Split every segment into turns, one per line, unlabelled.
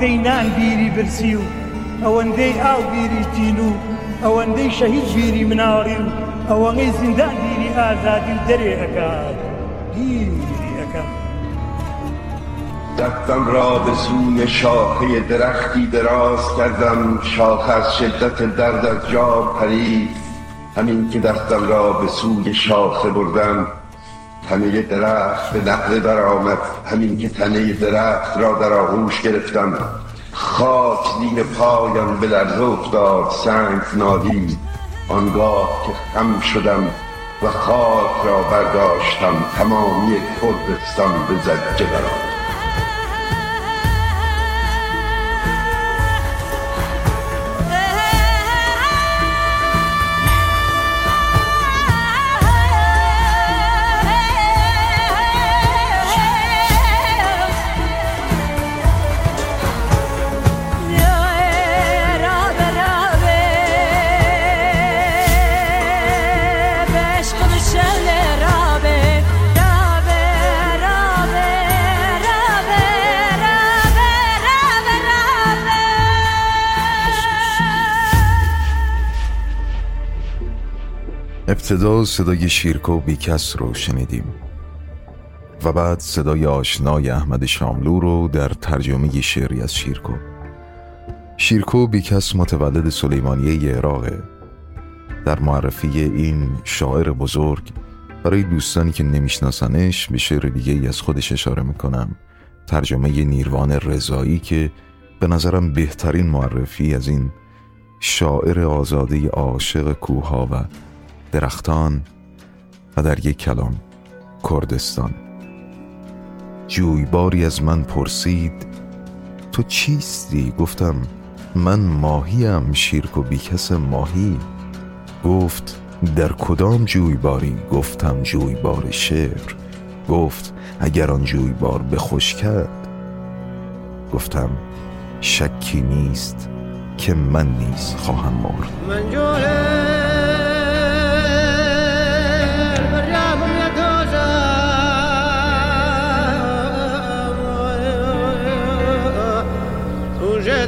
ئەوەندەی نان بیری برسی و ئەوەندەی ئاو بیری تین و ئەوەندەی شەهید بیری مناڵی و ئەوەنەی زیندان بیری ئازادی و دەرێ ئەکات بیری
دستم را به سوی شاخه درختی دراز کردم شاخ از شدت درد از جا پرید همین که دستم را به سوی شاخه بردم تنه درخت به نقله برآمد. همین که تنه درخت را در آغوش گرفتم. خاک زیر پایم به لرزه افتاد سنگ نادی. آنگاه که خم شدم و خاک را برداشتم تمامی کردستان به زجه برآمد
ابتدا صدای شیرکو بیکس رو شنیدیم. و بعد صدای آشنای احمد شاملو رو در ترجمه شعری از شیرکو شیرکو بیکس متولد سلیمانیه عراقه در معرفی این شاعر بزرگ برای دوستانی که نمیشناسنش به شعر دیگه از خودش اشاره می‌کنم. ترجمه نیروان رضایی که به نظرم بهترین معرفی از این شاعر آزاده عاشق کوها و درختان و در یک کلام کردستان. جویباری از من پرسید تو چیستی؟ گفتم من ماهیم شیرک و بیکس ماهی. گفت در کدام جویباری گفتم جویبار شعر. گفت اگر آن جویبار به خوش کرد گفتم شکی نیست که من نیز خواهم مرد.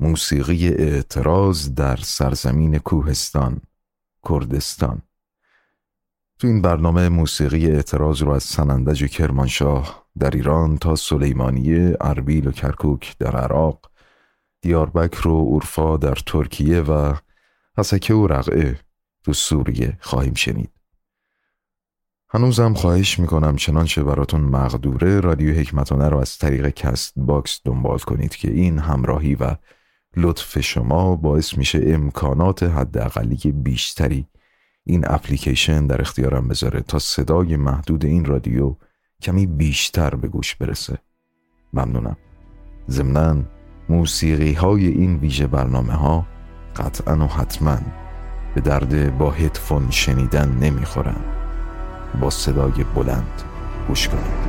موسیقی اعتراض در سرزمین کوهستان کردستان تو این برنامه موسیقی اعتراض رو از سنندج کرمانشاه در ایران تا سلیمانیه، اربیل و کرکوک در عراق، دیاربکر و اورفا در ترکیه و حسکه و رقه تو سوریه خواهیم شنید. هنوزم خواهش می‌کنم چنانچه براتون مقدوره رادیو هگمتانه رو از طریق Castbox دنبال کنید که این همراهی و لطف شما باعث میشه امکانات حداقلی بیشتری. این اپلیکیشن در اختیارم بذاره تا صدای محدود این رادیو کمی بیشتر به گوش برسه. ممنونم. ضمنا موسیقی های این ویژه برنامه ها قطعا و حتما به درد با هدفون شنیدن نمی‌خورن. با صدای بلند گوش کنید.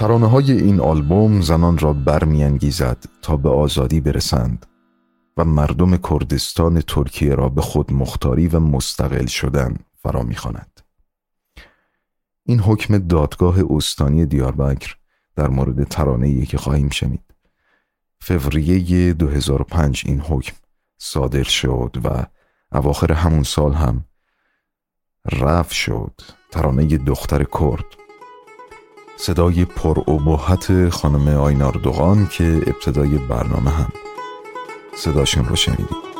ترانه های این آلبوم زنان را برمیانگیزد تا به آزادی برسند و مردم کردستان ترکیه را به خود مختاری و مستقل شدن فرا می‌خواند. این حکم دادگاه استانی دیاربکر در مورد ترانه که خواهیم شنید. فوریه 2005 این حکم صادر شد و اواخر همون سال هم رفت شد ترانه دختر کرد صدای پر ابهت خانم آینار دوغان که ابتدای برنامه هم. صداشون رو شنیدید.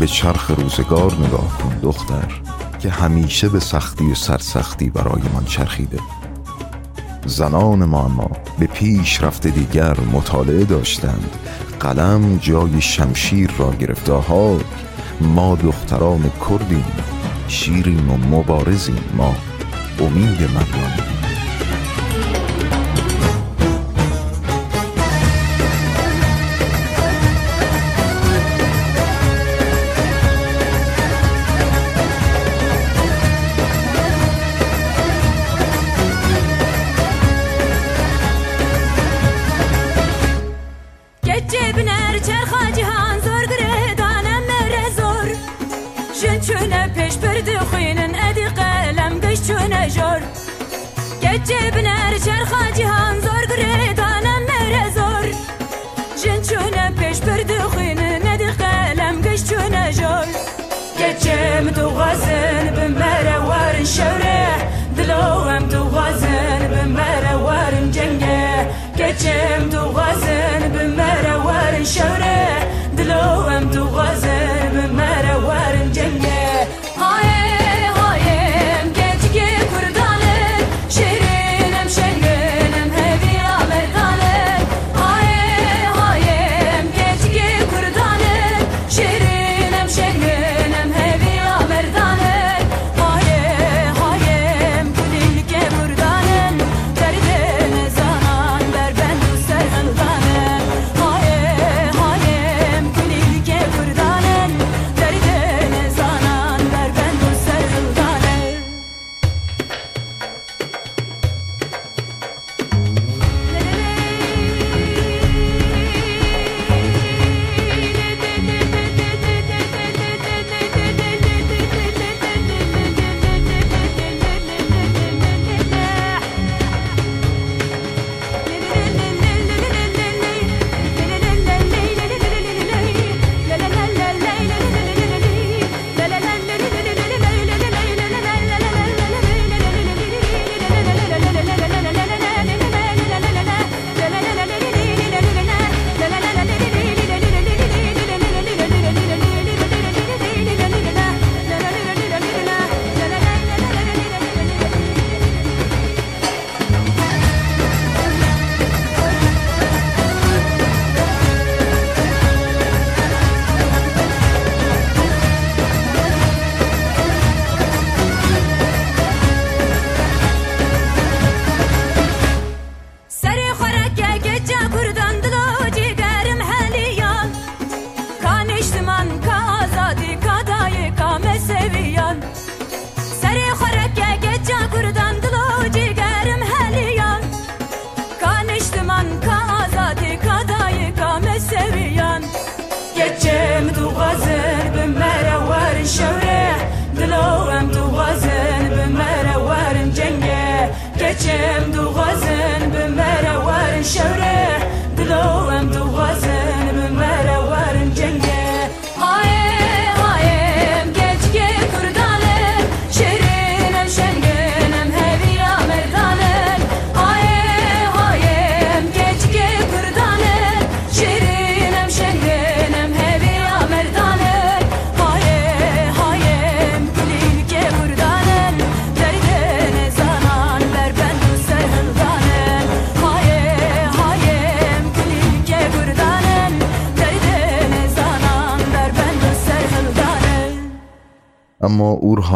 به چرخ روزگار نگاه کن دختر که همیشه به سختی و سرسختی برای من چرخیده. زنان ما اما به پیش رفته دیگر مطالعه داشتند. قلم جای شمشیر را گرفته ها ما دختران کردیم شیریم و مبارزیم. ما امید مردانیم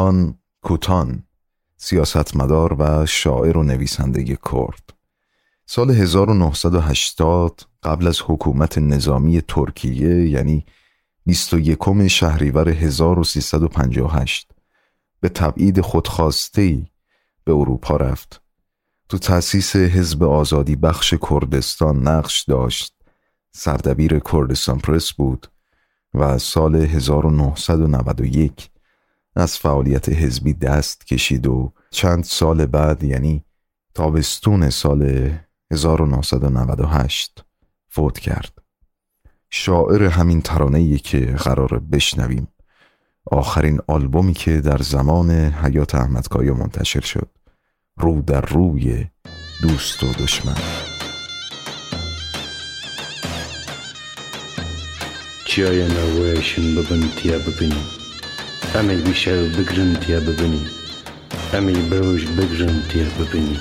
اورهان کوتان
سیاستمدار و شاعر و نویسنده کرد. سال 1980 قبل از حکومت نظامی ترکیه یعنی 21 شهریور 1358 به تبعید خودخواسته به اروپا رفت. تو تأسیس حزب آزادی بخش کردستان نقش داشت. سردبیر کردستان پرس بود و سال 1991 از فعالیت حزبی دست کشید و چند سال بعد یعنی تابستون سال 1998 فوت کرد. شاعر همین ترانه‌ای که قرار بشنویم. آخرین آلبومی که در زمان حیات احمدکایا منتشر شد. رو در روی دوست و دشمن.
چیایە نەوەیەشن ببن تیا ببنی ئەمەی بیشە بگرن تیا ببنی ئەمی بەوش بگرن تیا ببنی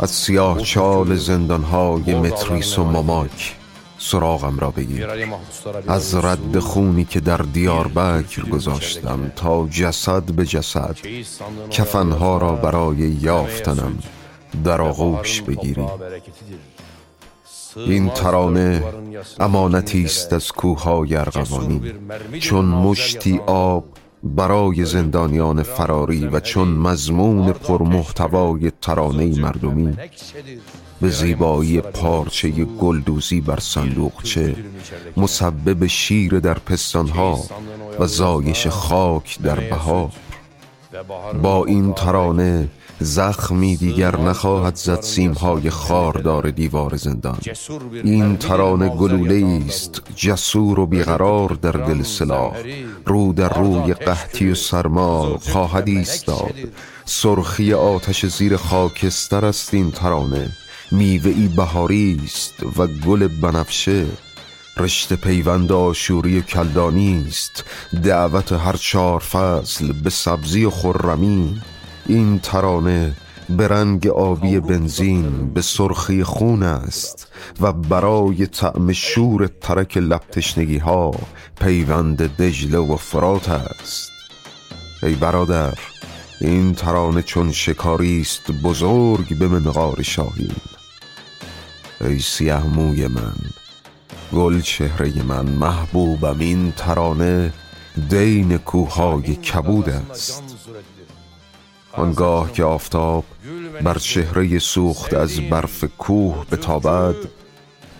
از سیاه چال زندانهای متریس و ماماک سراغم را بگیر از رد خونی که در دیار بکر گذاشتم تا جسد به جسد کفنها را برای یافتنم در آغوش بگیری این ترانه امانتی است از کوههای ارغوانی. چون مشتی آب برای زندانیان فراری و چون مضمون پرمحتوای ترانه مردمی به زیبایی پارچه گلدوزی بر صندوقچه مسبب شیر در پستانها و زایش خاک در بهار. با این ترانه زخمی دیگر نخواهد زد سیمهای خاردار دیوار زندان. این ترانه گلوله است جسور و بیقرار در دل سلاح. رو در روی قحطی و سرما خواهد ایستاد. سرخی آتش زیر خاکستر است این ترانه. میوه ای بهاری است و گل بنفشه. رشته پیوند آشوری کلدانی است. دعوت هر چهار فصل به سبزی و خرمی. این ترانه به رنگ آبی بنزین به سرخی خون است و برای طعم شور ترک لبتشنگی ها پیوند دجله و فرات است. ای برادر این ترانه چون شکاری است بزرگ به منقار شاهین. ای سیه موی من گل چهره من محبوبم این ترانه دین کوههای کبود است. آنگاه که آفتاب بر چهره سوخت از برف کوه بتابد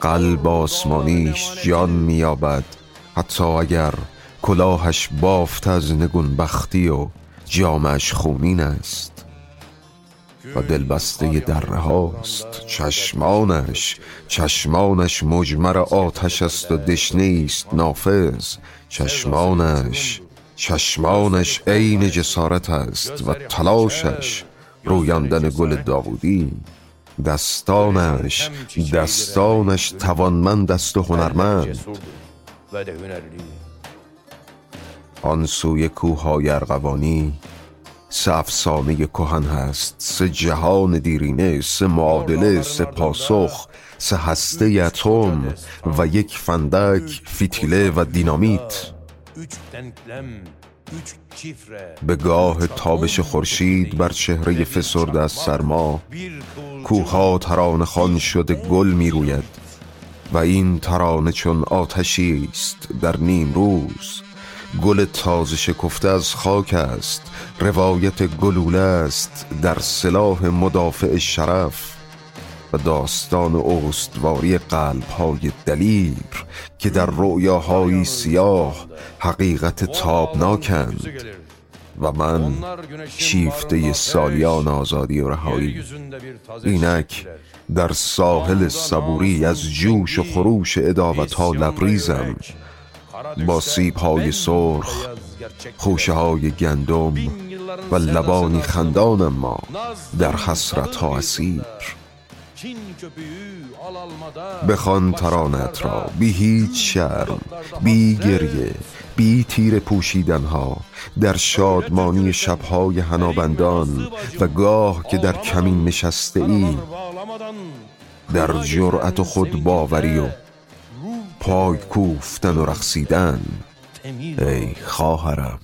قلب آسمانیش جان مییابد. حتی اگر کلاهش بافت از نگون بختی و جامش خونین است. و دلبسته دره هاست چشمانش. چشمانش مجمر آتش است و دشنه است نافذ. چشمانش چشمانش عین جسارت است و تلاشش رویاندن گل داوودی. دستانش دستانش توانمند است و هنرمند. آن سوی کوههای ارغوانی سه افسانه کهن هست سه جهان دیرینه سه معادله سه پاسخ سه هسته اتم و یک فندک فیتیله و دینامیت. به گاه تابش خورشید بر چهره فسرده از سرما کوها ترانه خان شده گل می روید و این ترانه چون آتشی است در نیم روز. گل تازه شکفته از خاک است روایت گلوله است در سلاح مدافع شرف. و داستان استواری قلب های دلیر که در رؤیاهای سیاه حقیقت تابناکند. و من شیفته سالیان آزادی و رهایی اینک در ساحل صبوری از جوش و خروش اداوت ها لبریزم با سیب های سرخ خوشه های گندم و لبانی خندانم ما در حسرت ها اسیر. بخوان ترانت را بی هیچ شرم بی گریه بی تیر پوشیدن ها در شادمانی شبهای هنابندان و گاه که در کمین نشسته ای در جرأت خود باوری و پای کوفتن و رقصیدن ای خواهرم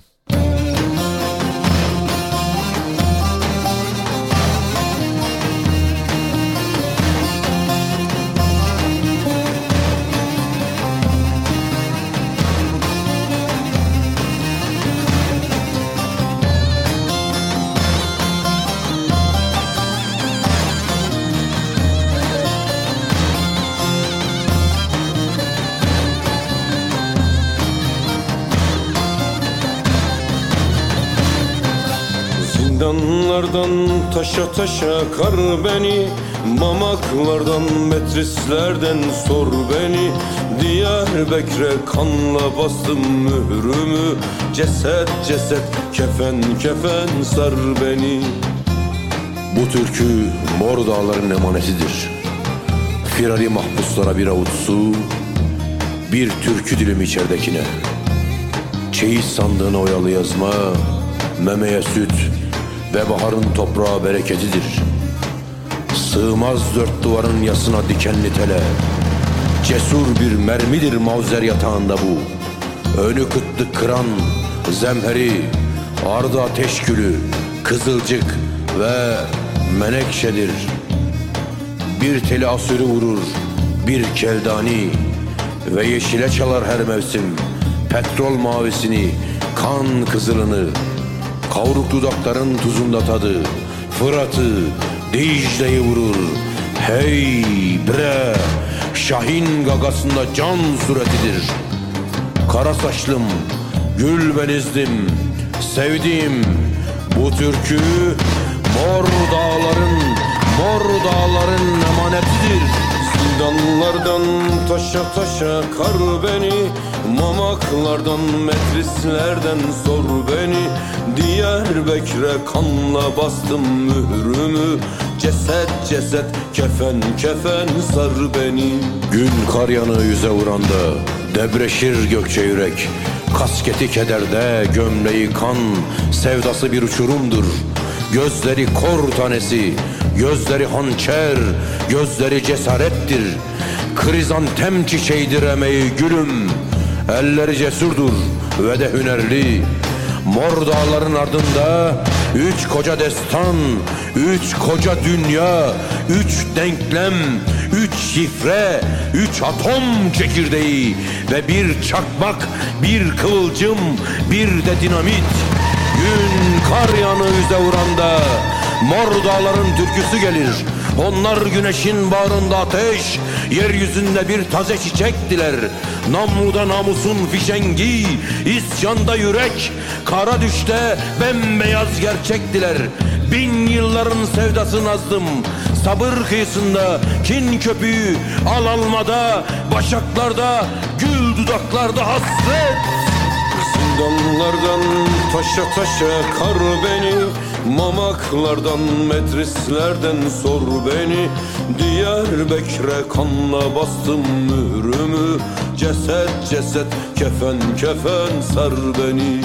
Zindanlardan taşa taşa kar beni Mamaklardan metrislerden sor beni Diyarbekir'e kanla bastım mührümü Ceset ceset kefen kefen sar beni
Bu türkü Mor Dağların emanetidir. Firari mahpuslara bir avuç su, bir türkü dilim içeridekine. Çeyiz sandığına oyalı yazma, memeye süt ve baharın toprağa bereketidir. Sığmaz dört duvarın yasına dikenli tele. Cesur bir mermidir mavzer yatağında bu. Önü kıtlık kıran zemheri, ardı ateş gülü, kızılcık ve menekşedir. Bir teli asürü vurur, bir keldani ve yeşile çalar her mevsim. Petrol mavisini, kan kızılını, kavruk dudakların tuzunda tadı, Fırat'ı, Dicle'yi vurur. Hey bre, Şahin gagasında can suretidir. Kara saçlım, gül benizdim, sevdiğim bu türkü mor dağların, mor dağların emanetidir.
Zindanlardan taşa taşa kar beni Mamaklardan metrislerden sor beni Diyarbekir'e kanla bastım mührümü. Ceset ceset kefen kefen sar beni.
Gün kar yanığı yüze vuranda Debreşir gökçe yürek. Kasketi kederde gömleği kan Sevdası bir uçurumdur. Gözleri kor tanesi Gözleri hançer Gözleri cesarettir. Krizantem çiçeğidir emeği gülüm. Elleri cesurdur ve de hünerli Mor dağların ardında Üç koca destan, üç koca dünya, üç denklem, üç şifre, üç atom çekirdeği ve bir çakmak, bir kıvılcım, bir de dinamit. Gün kar yanı yüze vuranda mor dağların türküsü gelir. Onlar güneşin bağrında ateş, yeryüzünde bir taze çiçektiler. Namluda namusun fişengi, isyanda yürek, kara düşte bembeyaz gerçektiler. Bin yılların sevdası nazdım, sabır kıyısında, kin köpüğü, al almada, başaklarda, gül dudaklarda hasret.
Zindanlardan taşa taşa kar beni Mamaklardan metrislerden sor beni. Diyarbekir'e kanla bastım mührümü. Ceset ceset kefen kefen sar beni.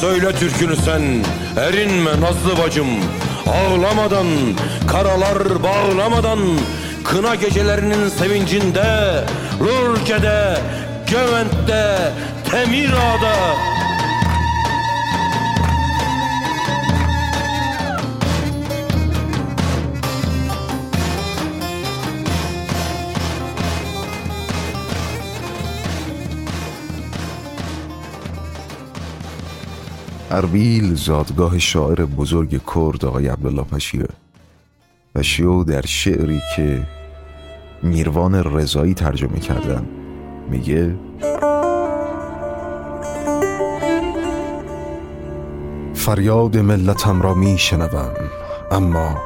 Söyle türkünü sen, erinme nazlı bacım. Ağlamadan, karalar bağlamadan Kına gecelerinin sevincinde Lurke'de, Gevent'te, Temira'da
اربیل زادگاه شاعر بزرگ کرد آقای عبدالله پشیو پشیو در شعری که میروان رضایی ترجمه کردن میگه فریاد ملتم را میشنوم اما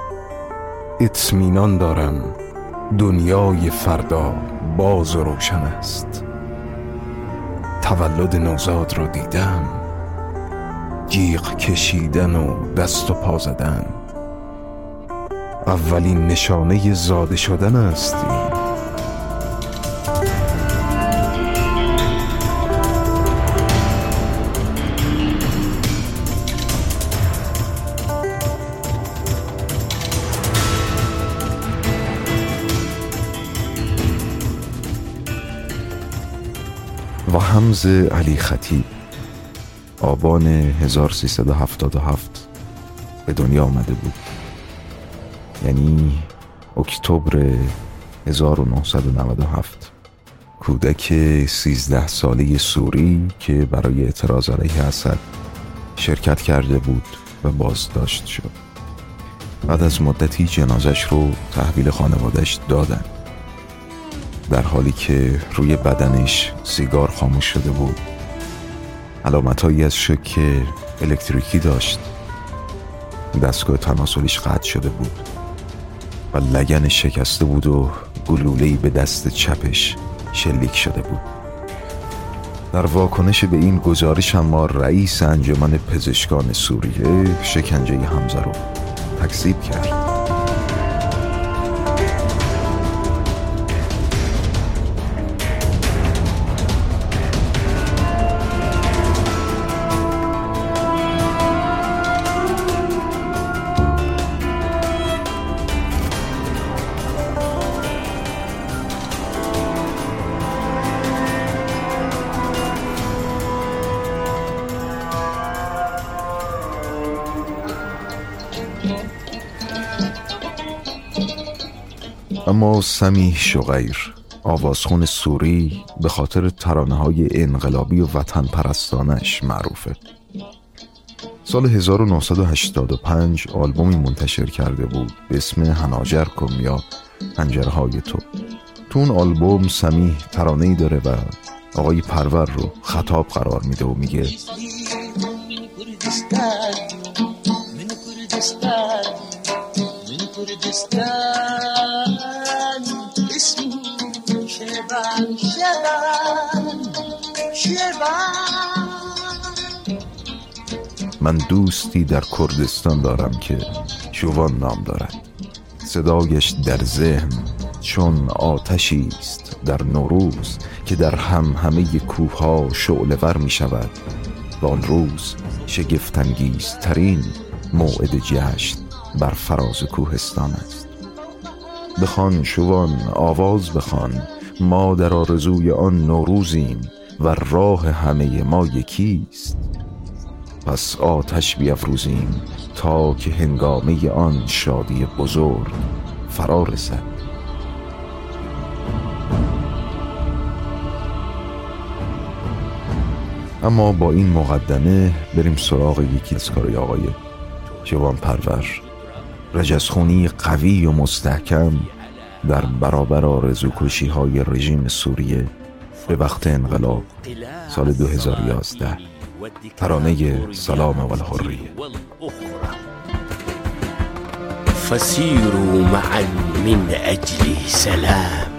اطمینان دارم دنیای فردا باز و روشن است. تولد نوزاد را دیدم. جیغ کشیدن و دست و پا زدن. اولین نشانه زاده شدن است و حمز علی خطیب. آبان 1377 به دنیا آمده بود. یعنی اکتبر 1997 کودک 13 ساله سوری که برای اعتراض علیه اسد شرکت کرده بود و بازداشت شد. بعد از مدتی جنازش رو تحویل خانوادش دادن. در حالی که روی بدنش سیگار خاموش شده بود. علامتهایی از شک الکتریکی داشت. دستگاه تناسلیش قطع شده بود و لگن شکسته بود و گلولهی به دست چپش شلیک شده بود. در واکنش به این گزارش ما رئیس انجمن پزشکان سوریه شکنجه حمزه رو تکذیب کرد. اما سمیح شغیر. آوازخون سوری به خاطر ترانه های انقلابی و وطن پرستانش معروفه. سال 1985 آلبومی منتشر کرده بود به اسم هناجر کن یا های تو. تو اون آلبوم سمیح ترانه ای داره و آقای پرور رو خطاب قرار میده و میگه من دوستی در کردستان دارم که جوان نام دارد. صدایش در ذهن چون آتشی است در نوروز که در هم همه کوه ها شعله ور می شود و آن روز شگفتانگیز ترین موعد جشن بر فراز کوهستان است. بخوان شوان آواز بخوان ما در آرزوی آن نوروزیم و راه همه ما یکیست پس آتش بیافروزیم تا که هنگامه آن شادی بزرگ فرا رسد. اما با این مقدمه بریم سراغ یکی از کاری آقای جوان پرور. رجزخونی قوی و مستحکم در برابر آرزوکشی های رژیم سوریه به وقت انقلاب سال 2011 ترانه سلام و الحریه
فسيروا معا من أجل سلام.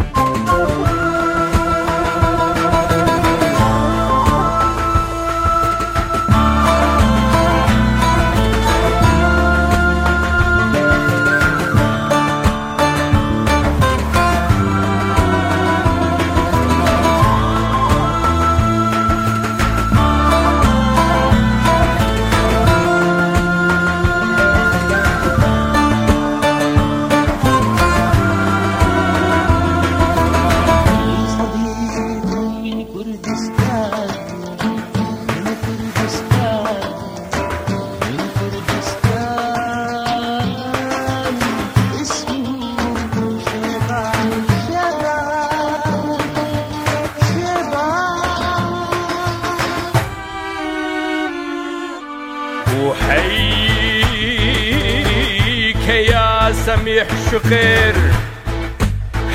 شقير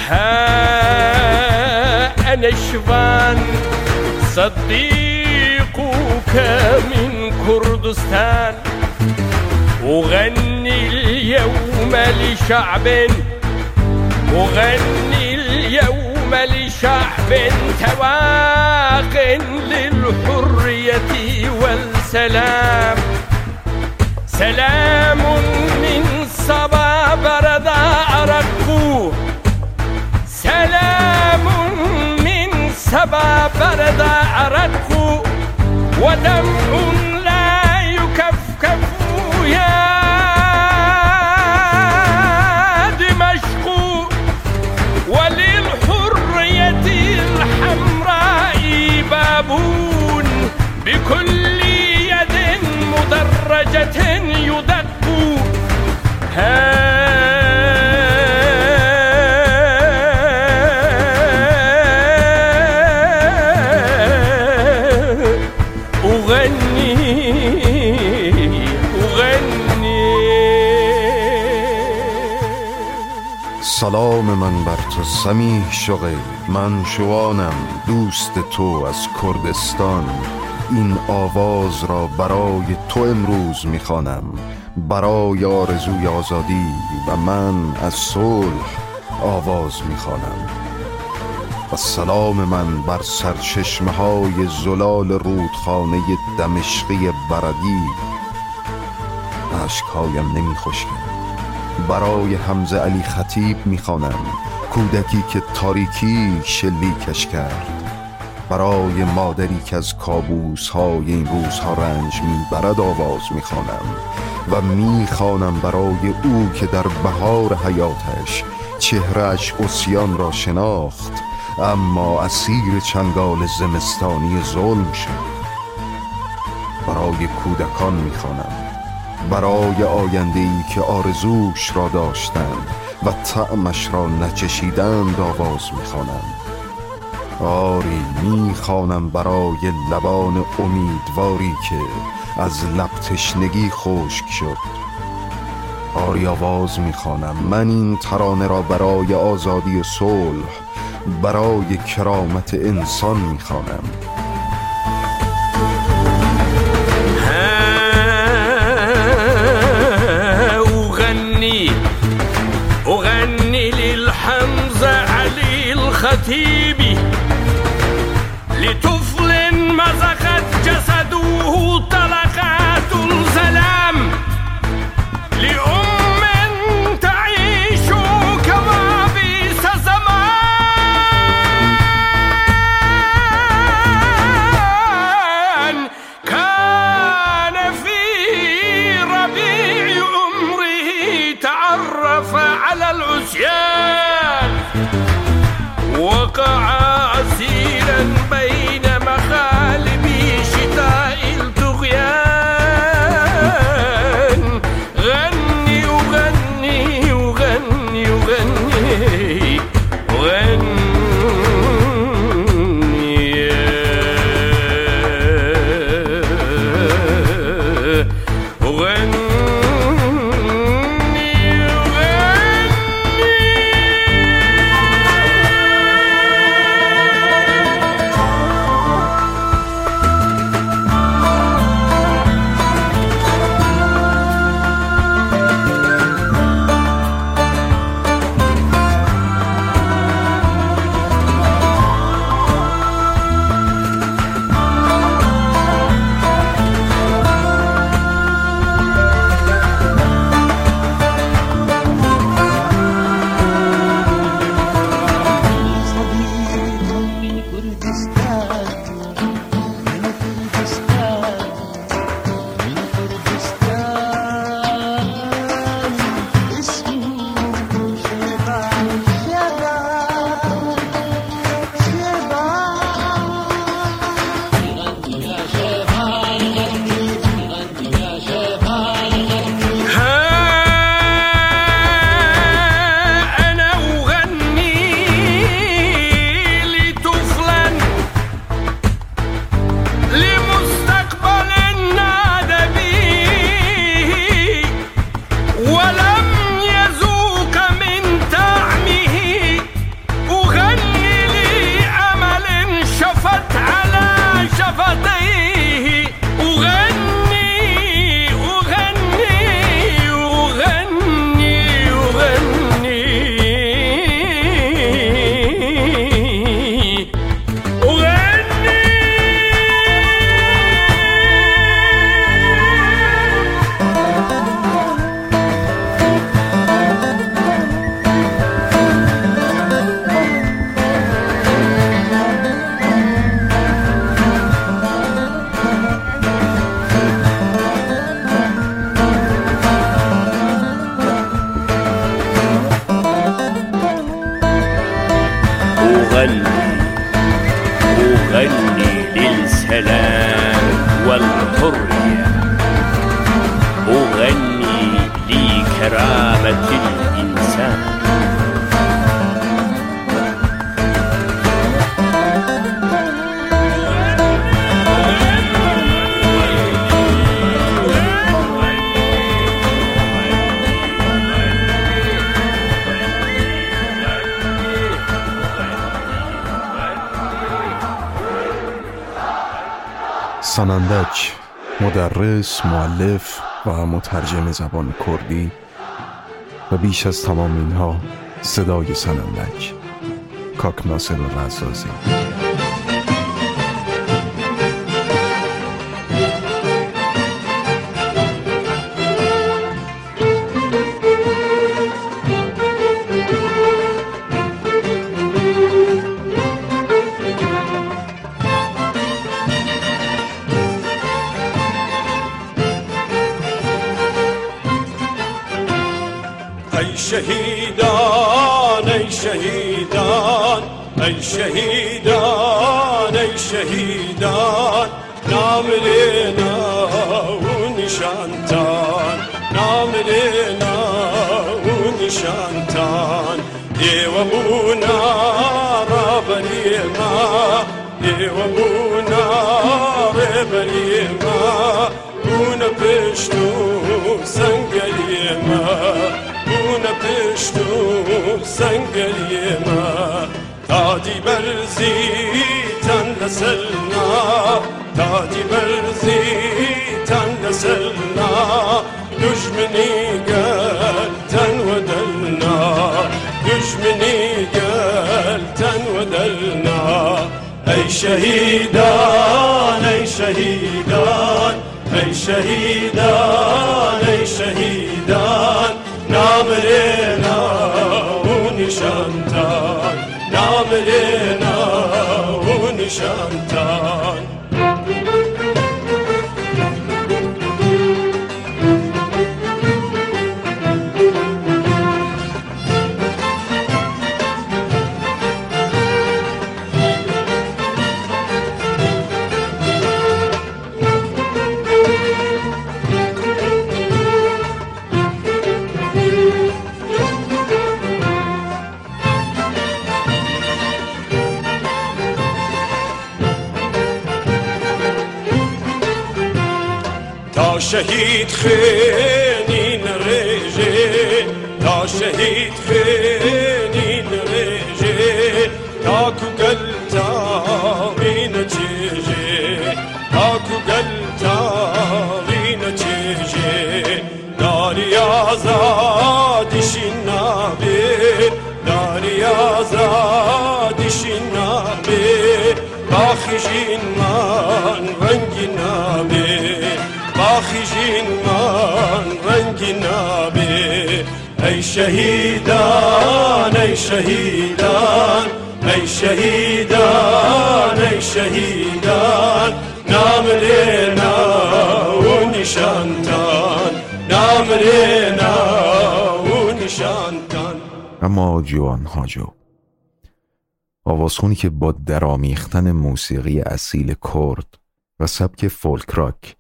ها أنا شبان صديقك من كردستان. أغني اليوم لشعب أغني اليوم لشعب تواق للحرية والسلام. سلام من صبا صبا برد عرقو ودمع لا يكفكف يا دمشق وللحرية الحمراء بابون بكل يد مدرجة يدق.
سمیح شغی من شوانم دوست تو از کردستان. این آواز را برای تو امروز می‌خوانم. برای آرزوی آزادی و من از صلح آواز می‌خوانم. و سلام من بر سرچشمه های زلال رودخانه دمشقی بردی. عشقهایم نمی برای حمزه علی خطیب می‌خوانم. کودکی که تاریکی شلیکش کرد. برای مادری که از کابوس های این روزها رنج می‌برد آواز می‌خوانم و می‌خوانم برای او که در بهار حیاتش چهرش اسیان را شناخت اما اسیر چنگال زمستانی ظلم شد. برای کودکان می‌خوانم. برای آینده ای که آرزوش را داشتند و طعمش را نچشیدند آواز می‌خوانم آری می‌خوانم برای لبان امیدواری که از لب تشنگی خشک شد. آری آواز می‌خوانم. من این ترانه را برای آزادی و صلح برای کرامت انسان می‌خوانم.
Phoebe. Les أغني أغني
للسلام والحرية. أغني لكرامة الإنسان.
سنندج مدرس معلف
و مترجم زبان کردی و بیش از تمام اینها صدای سنندج کاک ناصر رزازی.
ای نسلنا تاتي برزي تن نسلنا دشمني قال تن ودلنا دشمني قال تن ودلنا. أي شهيدان أي شهيدان أي شهيدان أي شهيدان. نام لنا ونشانتان نام لنا و شهید خینین رژه تا شهید شهیدان ای شهیدان ای شهیدان ای شهیدان. نام لینا و نشانتان نام لینا و نشانتان.
اما جوان هاجو آوازخونی که با درامیختن موسیقی اصیل کرد و سبک فولک راک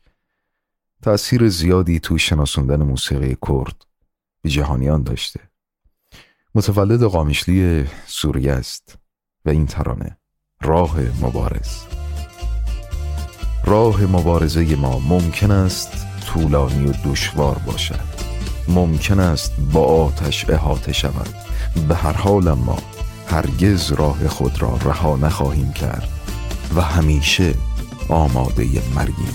تأثیر زیادی تو شناسوندن موسیقی کرد. به جهانیان داشته. متولد قامیشلی سوریه است و این ترانه راه مبارز. راه مبارزه ما ممکن است طولانی و دشوار باشد. ممکن است با آتش احاطه شود. به هر حال ما هرگز راه خود را رها نخواهیم کرد و همیشه آماده مرگیم.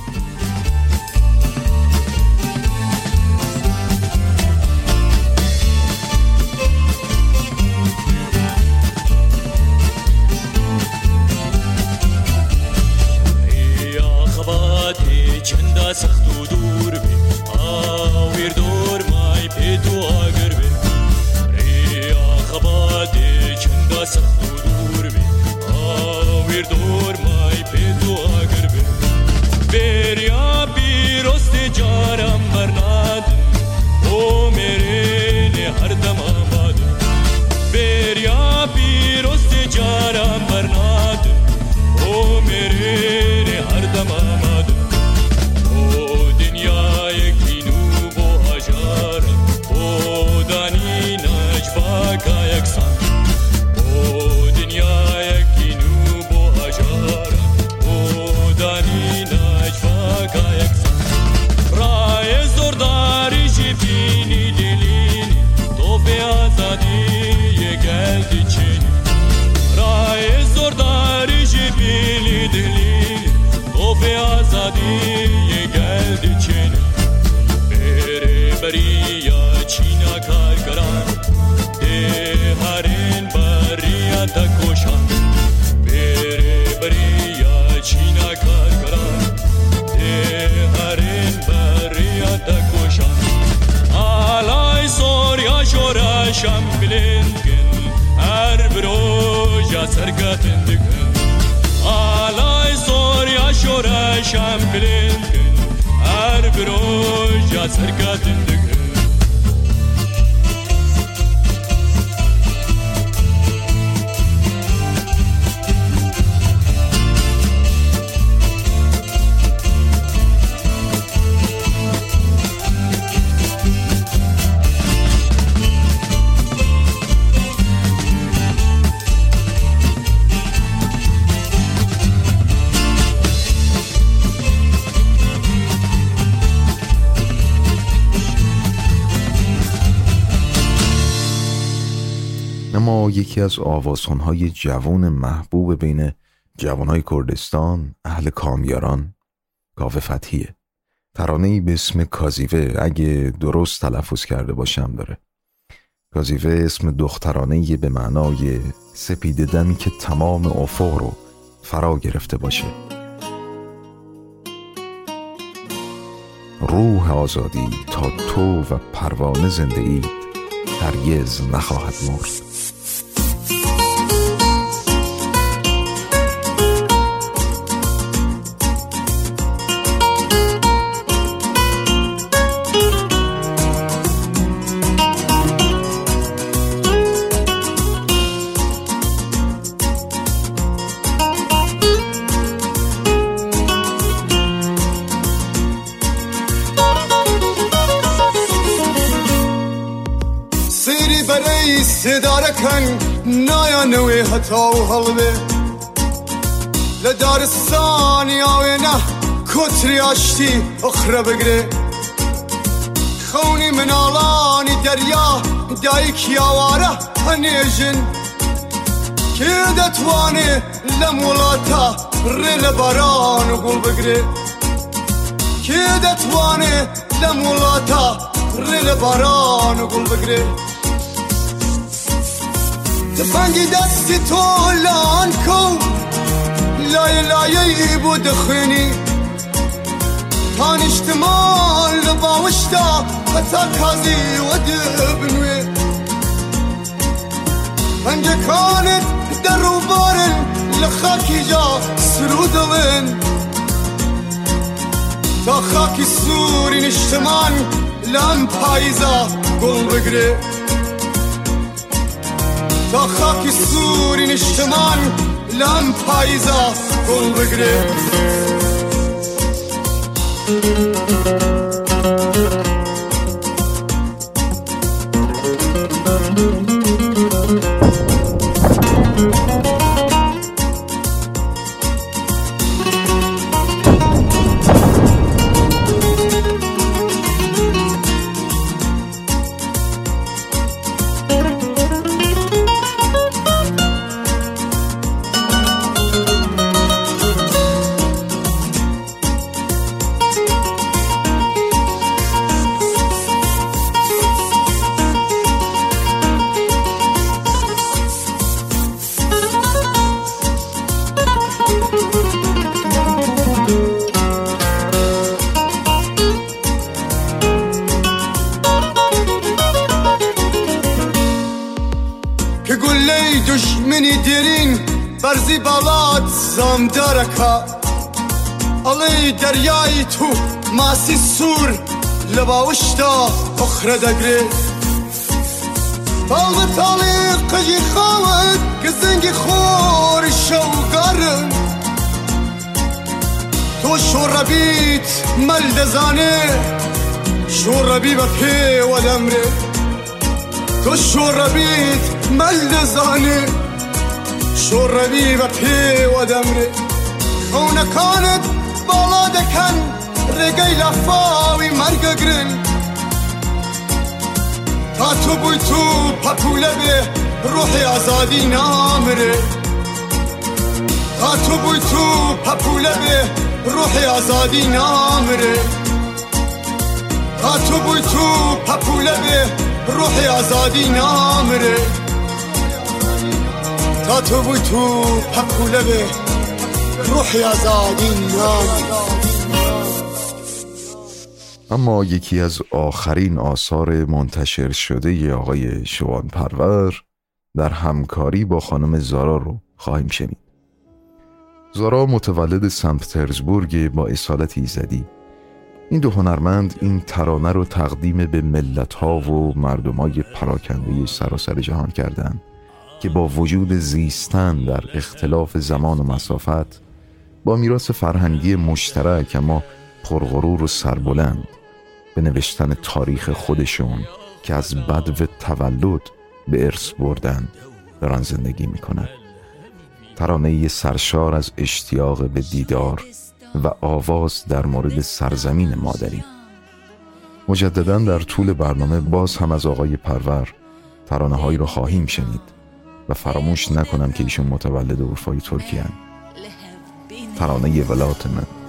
یکی
از آوازخانهای جوان محبوب بین جوانهای کردستان اهل کامیاران کاوه فتحیه. ترانه‌ای به اسم کازیوه اگه درست تلفظ کرده باشم داره. کازیوه اسم دخترانه به معنای سپید دمی که تمام افق رو فرا گرفته باشه. روح آزادی تا تو و پروانه زنده اید هرگز نخواهد مرد.
هەتا و هەڵبێ. لە دارستانی ئاوێنە کۆتریاشتی ئۆخرە بگرێ. خەونی مناڵانی دەریا دایکی ئاوارە هەنێژن. کێ دەتوانێ لەم وڵاتە ڕێ لە باران و گوڵ بگرێ؟ کێ دەتوانێ لەم وڵاتە ڕێ لە باران و گوڵ بگرێ؟ تفنگی دستی تو لان کو. لای لایه بود خونی. تان اجتمال لباوشتا حتا کازی و دبنوی پنجه کانت در رو بارن لخاکی جا سرودلن تا خاکی سوری نشتمان لام پایزا گل بگره تا خاکی سوری نشتمان لام پایزا گل بگره سور لباوشتا اخره دگره. طال طالی قجی خواهد که خور شوگارم تو شوربیت ملدزانه شوربی بپی و دمره. تو شوربیت ملدزانه شوربی بپی و دمره. خونکانت بالا دکن. رگی لفاوی مرگ گرن تا تو بوی تو پپوله به روح آزادی نامره تا تو بوی تو پپوله به روح آزادی نامره تا تو بوی تو پپوله به روح آزادی نامره تا تو بوی تو پپوله به روح آزادی نامره
اما یکی از آخرین آثار منتشر شده ی آقای شوان پرور در همکاری با خانم زارا رو خواهیم شنید. زارا متولد سنت پترزبورگ با اصالت ایزدی. این دو هنرمند این ترانه رو تقدیم به ملت ها و مردمای پراکنده سراسر جهان کردند که با وجود زیستن در اختلاف زمان و مسافت با میراث فرهنگی مشترک اما پرغرور و سربلند به نوشتن تاریخ خودشون که از بدو تولد به ارث بردن دارن زندگی می‌کنن ترانه سرشار از اشتیاق به دیدار و آواز در مورد سرزمین مادری. مجددا در طول برنامه باز هم از آقای پرور ترانه هایی را خواهیم شنید و فراموش نکنم که ایشون متولد اروپای ترکیه هن. ترانه ولات من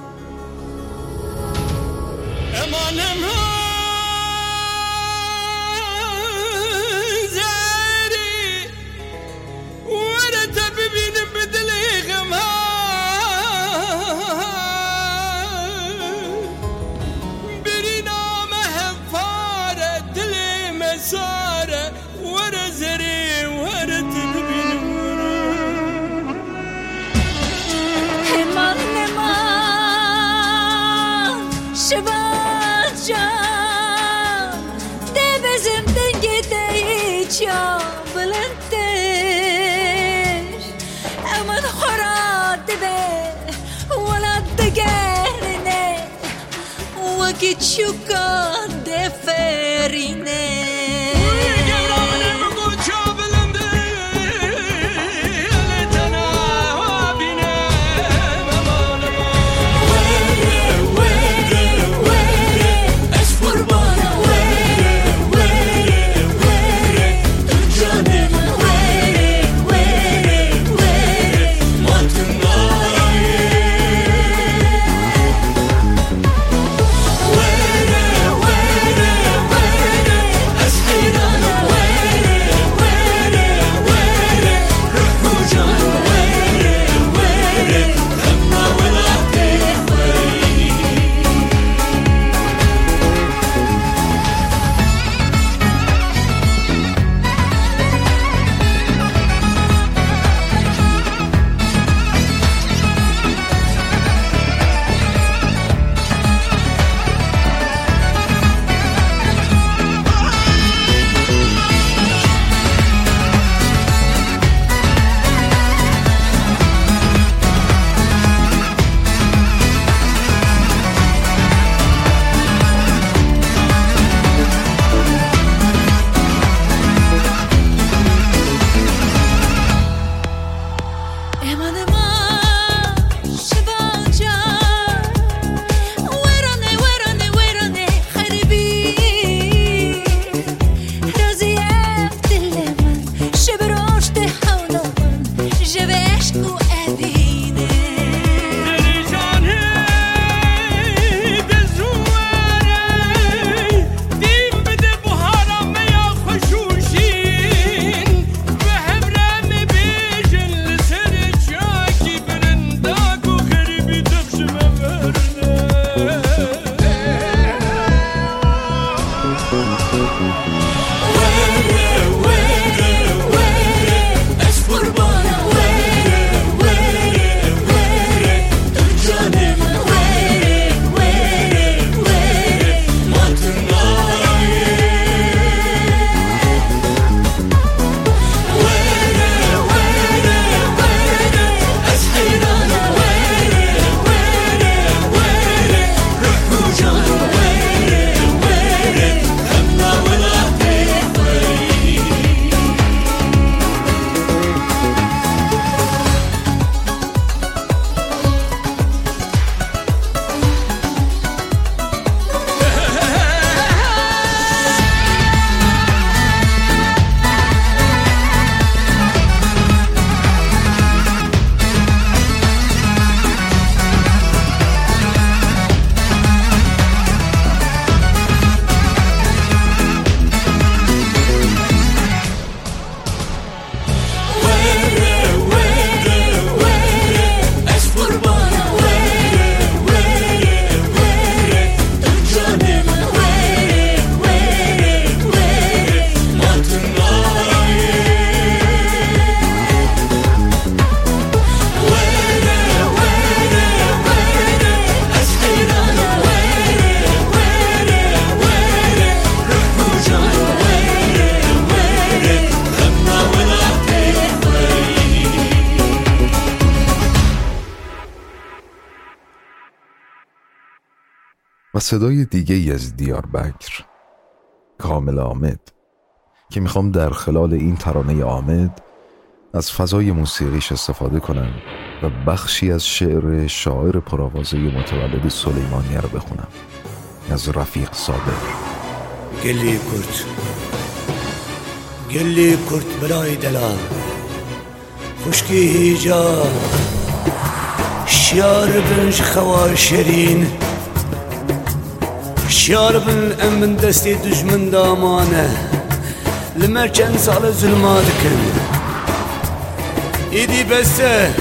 صدای دیگه ای از دیاربکر کامل آمد. که می‌خوام در خلال این ترانه آمد از فضای موسیقیش استفاده کنم و بخشی از شعر شاعر پرآوازه متولد سلیمانی رو بخونم. از رفیق صابر
گلی کرد. گلی کرد برای دلال خشکی هیجا شیار بنج خوار شرین شیار بن امن دستی دجمن دامانه لما چند سال ظلمات کن ایدی بسته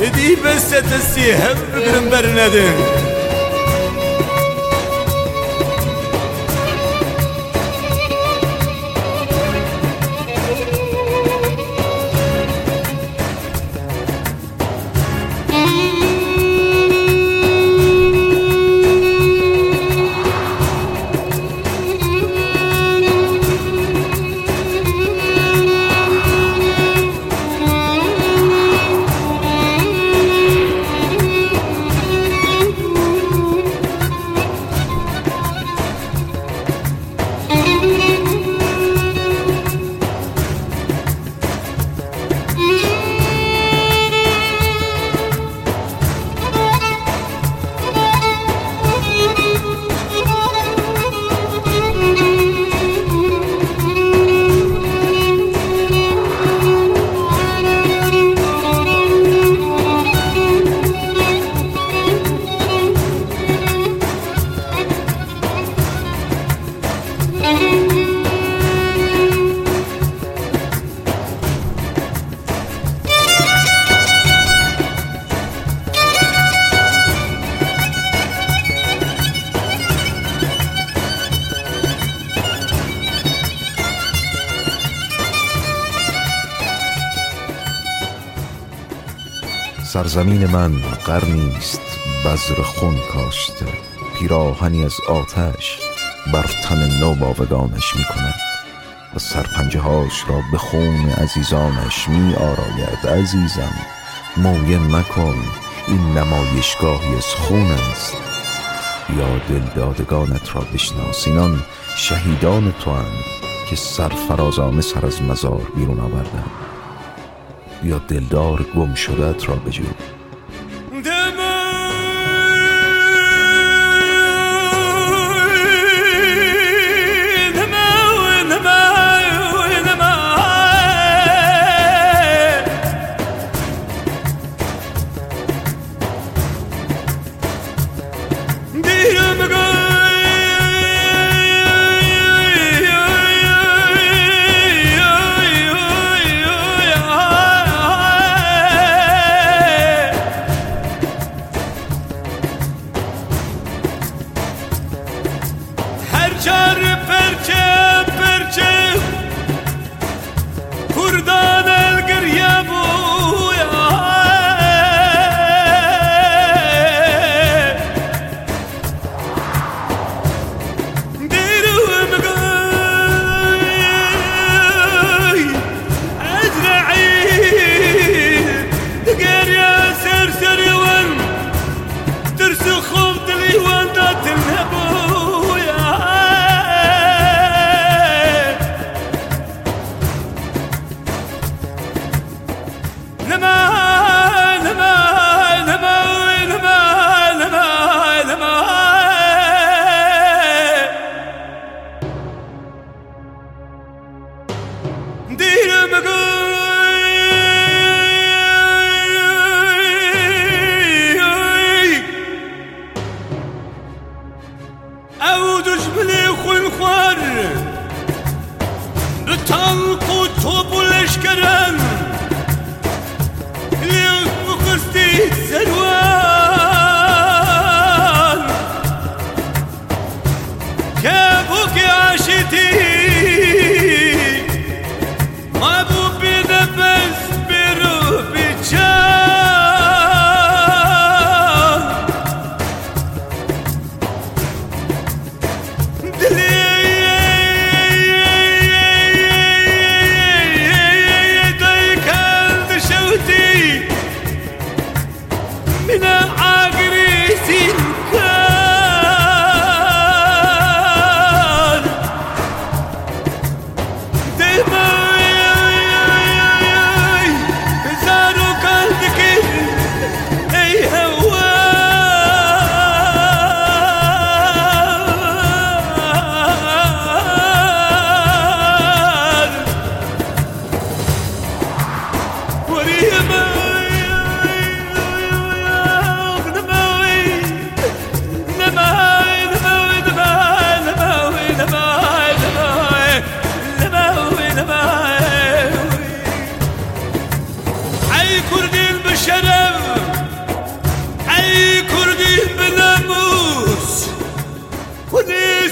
ایدی بسته دستی هم بگرم برندن
سرزمین من قرنی است بذر خون کاشته. پیراهنی از آتش بر تن نوباودانش می کند و سرپنجه هاش را به خون عزیزانش می آراید عزیزم مویه مکن این نمایشگاهی از خون است. یا دلدادگانت را بشناس اینان شهیدان تو که سرفرازانه سر از مزار بیرون آوردند. یا دلدار گم شدت را بجو
هر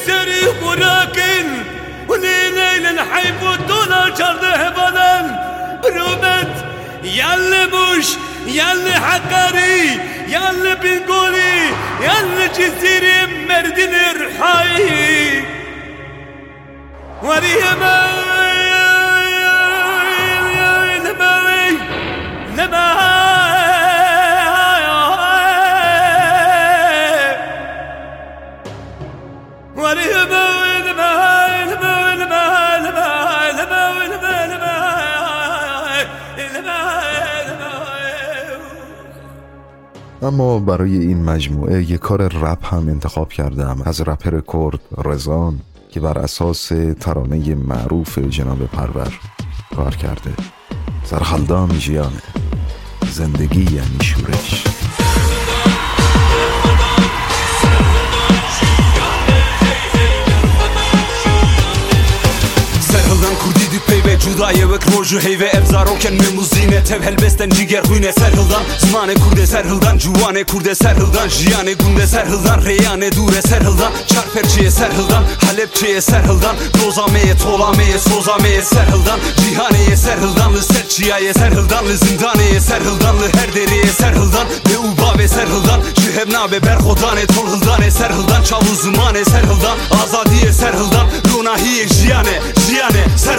سريح وراكن ولي ليلة حيف ودولا
جرد هبالا برومت يالي مش يالي حقاري يالي بنقولي يالي جزيري مردين الرحاي وريه ماي ماي
اما برای این مجموعه یک کار رپ هم انتخاب کردم. از رپر کرد رزان که بر اساس ترانه معروف جناب پرور کار کرده. سرخلدان جیانه. زندگی یعنی شورش.
کوردی پیوێ جودایەوەک ڕۆژ و هەیوێ ئەبزارۆکەن مێموزینە تەب هەلبەستەن جیگەر بووینە سەر هەڵدان زمانێ کوردە سەر هەڵدان جوانێ کوردە سەر هەڵدان ژیانێ گوندە سەر هەڵدان ڕێیانێ دوورە سەر هەڵدان چارپەرچیە سەر هەڵدان هەلبچەیە سەر هەڵدان دۆزامەیە تۆڵامەیە سۆزامەیە سەر هەڵدان جیهانەیە سەر هەڵدان لە سەر چیایە سەر هەڵدان لە زیندانەیە سەر هەڵدان لە هەر دەرەیە سەر هەڵدان بێ و بابێ سەر هەڵدان ji hev nabe berxodanê tol hildanê ser hildan çavu zimanê ser hildan azadiye ser hildan runahiye jiyane jiyane ser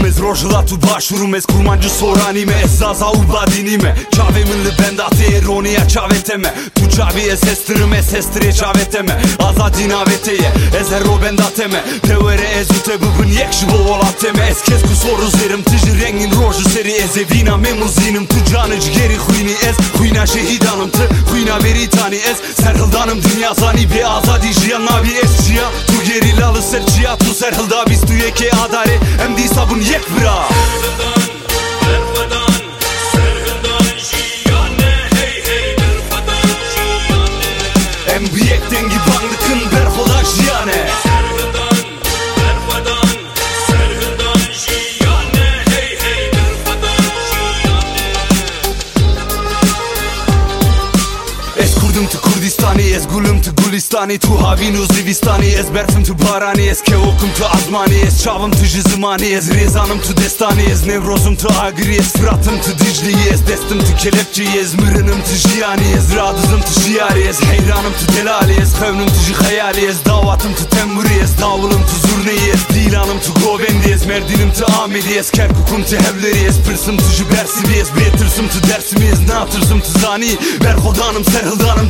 Durmez rojla tu baš Durmez kurmancı sorani me Esa za ubadini me Čave mınlı benda te eronija čavete me Tu čaviye sestri me Sestri čavete me Azadina veteye Ezero benda teme Tevere ezute bubun yekşi bovola teme. Eskes ku soru zerim Tijir rengin roju seri Ezevina memuzinim Tu canıcı geri huyni ez. Huyna şehidanım tı Huyna veri tani ez. Serhıldanım dünya zani Be azadi jiyan nabi es jiyan Tu gerilalı ser jiyan Tu serhılda biz tu yeke adare. Em di sabun yek bira Em büyük dengi bandıkın berhoda jiyane Kurdum tu Kurdistani Ez gulum tu Gulistani. Tu havin u Zivistani Ez berfim tu Barani Ez kevokum tu Azmani Ez çavım tu Jizmani Ez rezanım tu Destani Ez nevrozum tu Agri Ez fıratım tu Dicli Ez destim tu Kelepçi Ez mırınım tu Jiyani Ez radızım tu Jiyari Ez heyranım tu Delali Ez xevnum tu Jihayali Ez davatım tu Temmuri Ez davulum tu Zurneyi Ez dilanım tu Govendi Ez merdinim tu Amedi Ez kerkukum tu Hevleri Ez pırsım tu Jibersivi Ez betırsım tu Dersimi Ez natırsım tu Zani. Berhodanım serhildanım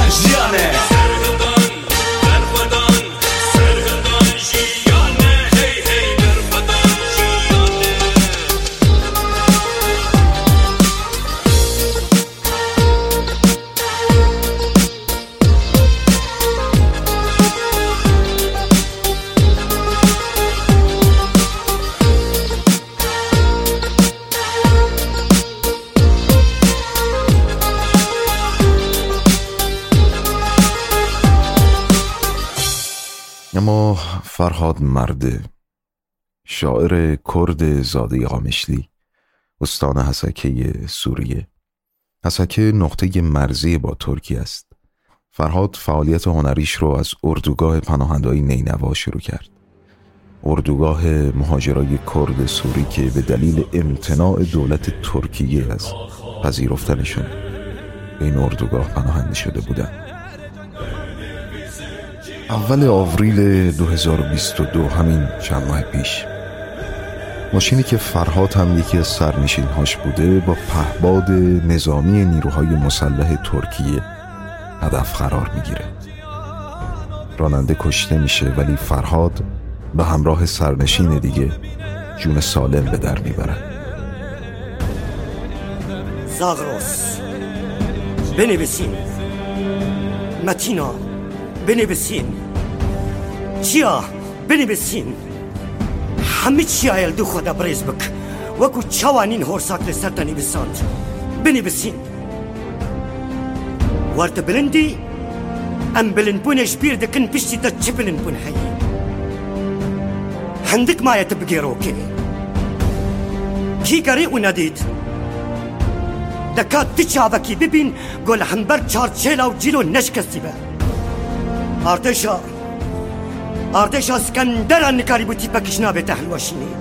فرهاد مرده شاعر کرد زاده قامشلی استان حسکه سوریه. حسکه نقطه مرزی با ترکیه است. فرهاد فعالیت هنریش رو از اردوگاه پناهندهای نینوا شروع کرد. اردوگاه مهاجرای کرد سوری که به دلیل امتناع دولت ترکیه از پذیرفتنشون این اردوگاه پناهنده شده بودند. اول آوریل 2022 همین چند ماه پیش. ماشینی که فرهاد هم یکی از سرنشین هاش بوده با پهباد نظامی نیروهای مسلح ترکیه هدف قرار می‌گیره. راننده کشته میشه ولی فرهاد به همراه سرنشین دیگه جون سالم به در می‌برن
زاغروس بنویسین. متینا بني بالسين شيا بني بالسين حمد شيا يلدو خدا بريزبك وكو تشاوانين هورساك لسرطاني بالسانت بني بالسين وارت بلندي ام بلنبون جبير دكن بشتي دا تشبلنبون هاي هندك ما يتبقي روكي كي قري وناديت دكات تشابكي ببين قول حنبر تشارتشيلا وجيلو نشكستي بقى ئاردێشە ئاردێشە سکەندەران نکاری بوو تیپەکیش نابێتە هەلوەشینی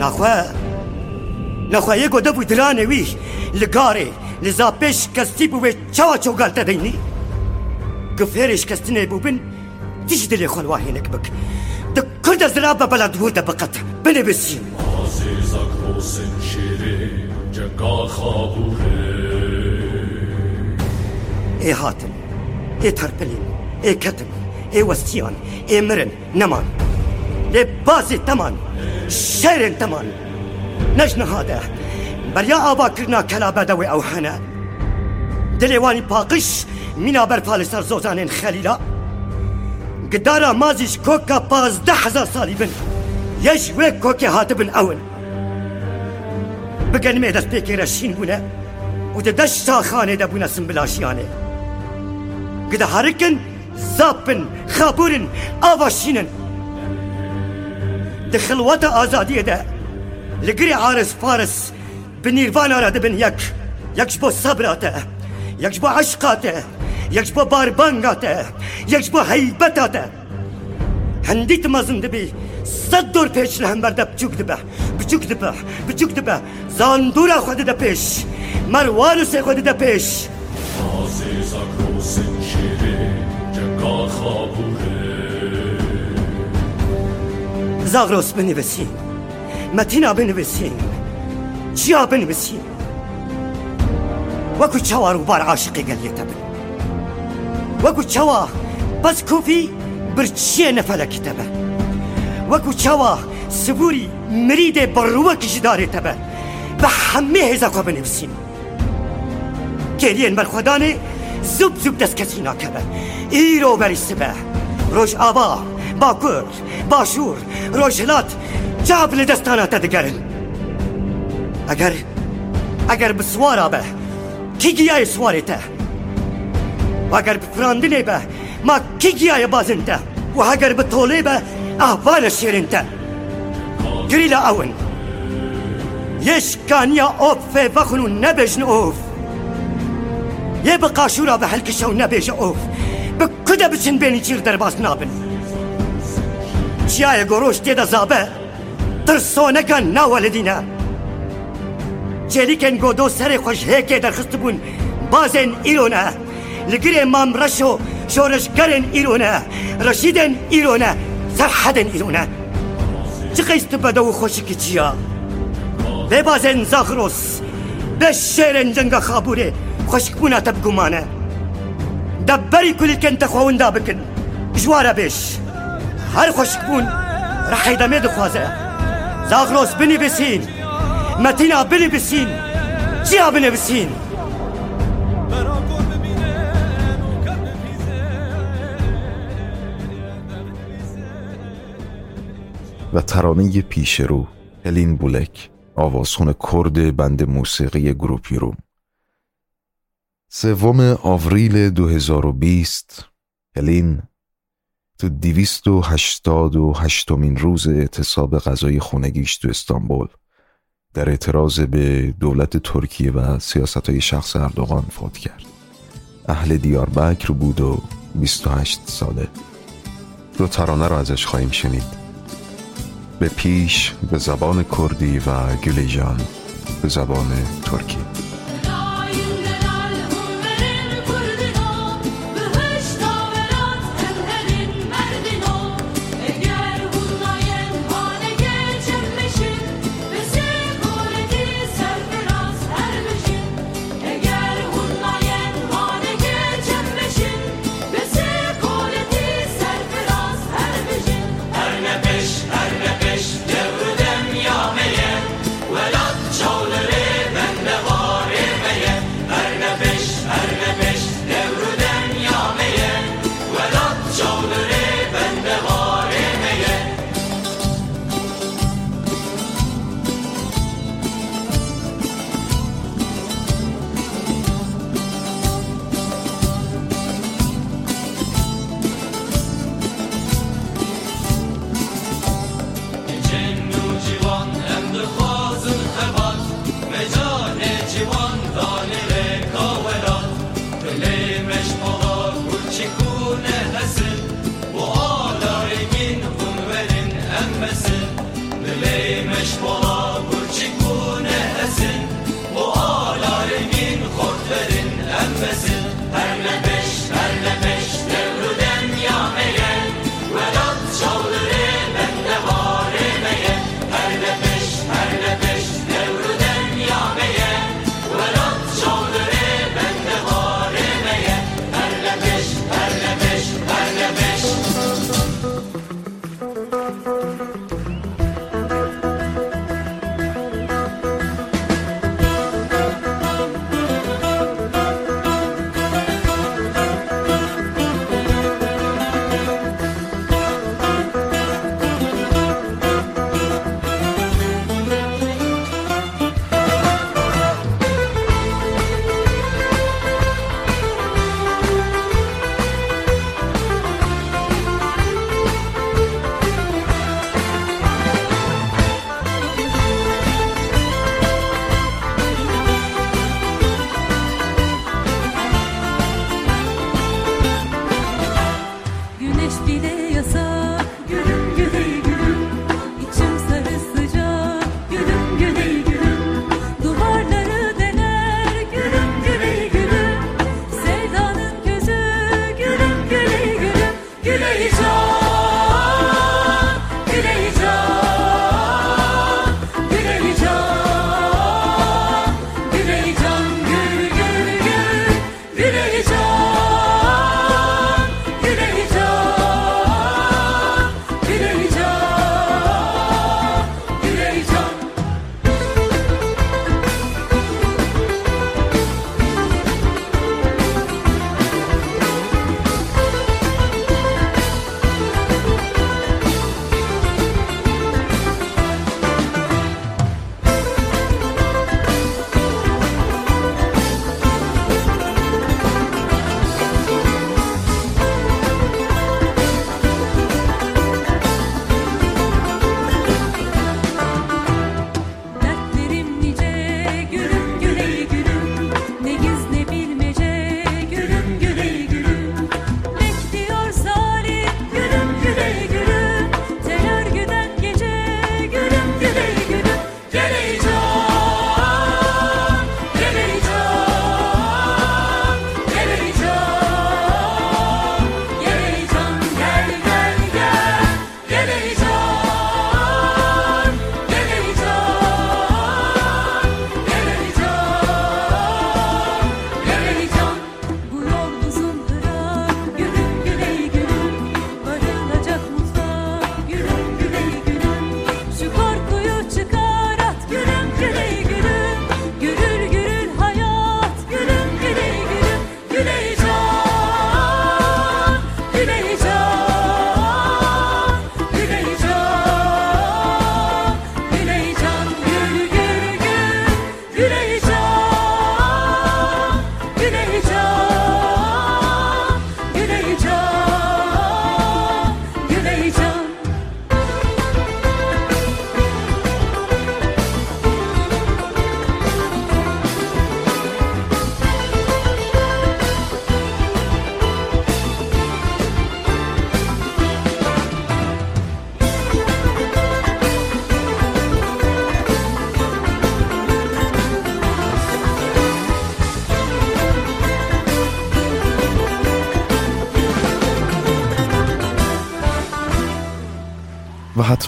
ناخوا ناخوا یەکۆ دەبوو درانەوی لە گارێ لەزا پێش کەستی بوێ چاوا چۆگالتە دەینی گفێرش کەستنێ بوو بن تیش دلێ خۆلواهێنێک بک دە کوردە زرا بە بەلا دوور دەبقەت بنێ بسیم
عزیزک حسین شیری جنگال خابوره
ئێ کەتن ئێ وەستیان ئێ مرن نەمان لێ بازی تەمان شێرێن تەمان نەش نەهادە بەریا ئاباکردنا کەلا بەدەوەی ئەو هەنە دلێوانی پاقش مینا بەرپا لەسەر زۆزانێن خەلیلا گدارە مازیش کۆکە پازدە هزار ساڵی بن. یەش وێ کۆکێ هاتبن ئەون بگەنمێ دەست پێکێرە شین بوونە و دە دەش ساخانێ دەبوونە سمبلاشیانێ گدە هەرکن زاپن خابورن ئاواشینن دخلوەتە ئازادیەدە لەگری عارس فارس بنیروانارە دەبن یەک یەکش بۆ سەبراتە یەکش بۆ عشقاتە یەکش بۆ باربانگاتە یەکش بۆ هەیبەتاتە هەندی مەزم دەبی سەد دۆر پێش لە هەمبەردە بچوک دبە بچوک دبە بچوک دبە زاندورا خۆ دەدە پێش مەروان و سێ خۆ دەدە پێش
عزیزک
زاغرۆس بنویسین مەتینا بنویسین چیا بنویسین وەکو چاوار و بار عاشقی گەلیێتە بن. وەکو چاوە بەس کوفی برچیە نەفەلەکیتە بە وەکو چاوە سبووری مریدێ بڕووەکیشی دارێتە بە بە هەمێ هێزەکۆ بنویسین گێریێن بەرخۆدانێ زوب زوب دەست کەسی ناکەبە ئیرۆ بەریسە بە ڕۆژ ئاوا باکوور باشوور ڕۆژهلات جاب لە دەستاناتە دەگەرن ئەگەر ئەگەر بسوارا بە کیگیایە سوارێتە وەگەر بفراندنێ بە ما کیگیایە بازنتە و هەگەر بە تۆڵێ بە ئاوانە شێرنتە گری لە ئەون یشکانیا ئۆف فێ بەخون و نەبێژن ئۆف یێ بە قاشورا بە هەلکشە و نەبێژە ئۆف بە کودە بچن بێنی چیر دەرباس نابن چیایە گۆڕۆش تێدە زابە ترسۆنەکە ناوە لە دینە جێلیکەن گۆدۆ سەرێ خۆش هەیەکێ دەرخست بوون بازێن ئیرۆنە لەگرێ مام ڕەش و شۆرشگەرن ئیرۆنە ڕەشیدن ئیرۆنە سەرحەدن ئیرۆنە چ قەیست بەدە و خۆشکی چییە؟ بێ بازێن زاخرۆس بێ شێرن جەنگە خابورێ خۆشکبووناتە بگومانە. دەبەری کولیکەن تەخواوندا بکن. ژوارە بێش. هەر خۆشک بوون ڕحی دەمێ دخوازە. زاغرۆس بنی بسین. مەتینا بنی بسین. چیا بنێ بسین؟
و ترانه پیش رو هلین بولک آوازخون کرد بند موسیقی گروپ روم. سوم آوریل 2020 هلین تو دیویست و هشتاد و هشتمین روز اعتصاب غذای خونگیش تو استانبول در اعتراض به دولت ترکیه و سیاست های شخص اردوغان فوت کرد. اهل دیاربکر بود و 28 ساله. دو ترانه رو ازش خواهیم شنید. به پیش به زبان کردی و گلیجان به زبان ترکی.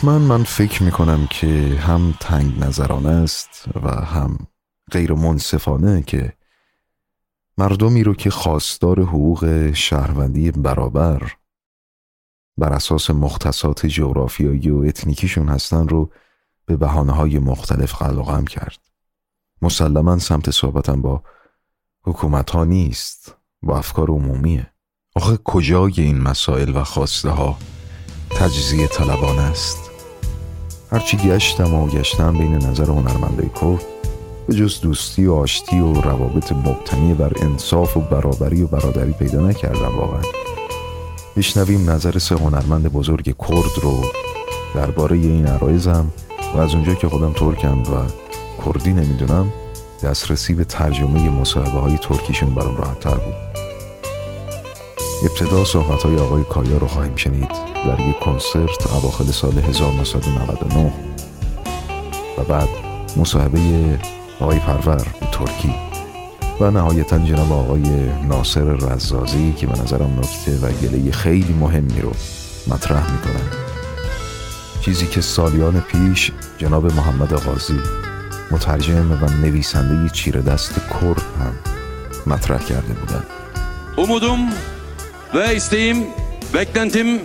حتما من فکر می‌کنم که هم تنگ نظرانه است و هم غیر منصفانه که مردمی رو که خواستار حقوق شهروندی برابر بر اساس مختصات جغرافیایی و اتنیکیشون هستن رو به بحانه های مختلف قلقم کرد. مسلما سمت صحبتم با حکومت ها نیست با افکار عمومیه آخه کجای این مسائل و خواسته ها تجزیه طلبان است؟ هرچی گشتم و گشتم بین نظر هنرمنده کرد به جز دوستی و آشتی و روابط مبتنی بر انصاف و برابری و برادری پیدا نکردم واقعا. بشنویم نظر سه هنرمند بزرگ کرد رو درباره این عرایزم و از اونجا که خودم ترکم و کردی نمی‌دونم دسترسی به ترجمه مصاحبه های ترکیشون برام راحتتر بود. ابتدا صحبت های آقای کایا رو خواهیم شنید در یک کنسرت اواخر سال 1999 و بعد مصاحبه آقای پرور به ترکی و نهایتا جناب آقای ناصر رزازی که به نظرم نکته و گله خیلی مهمی رو مطرح می‌کنن. چیزی که سالیان پیش جناب محمد قاضی مترجم و نویسنده چیره dest کرد هم مطرح کرده بودن.
Umudum ve isteğim, beklentim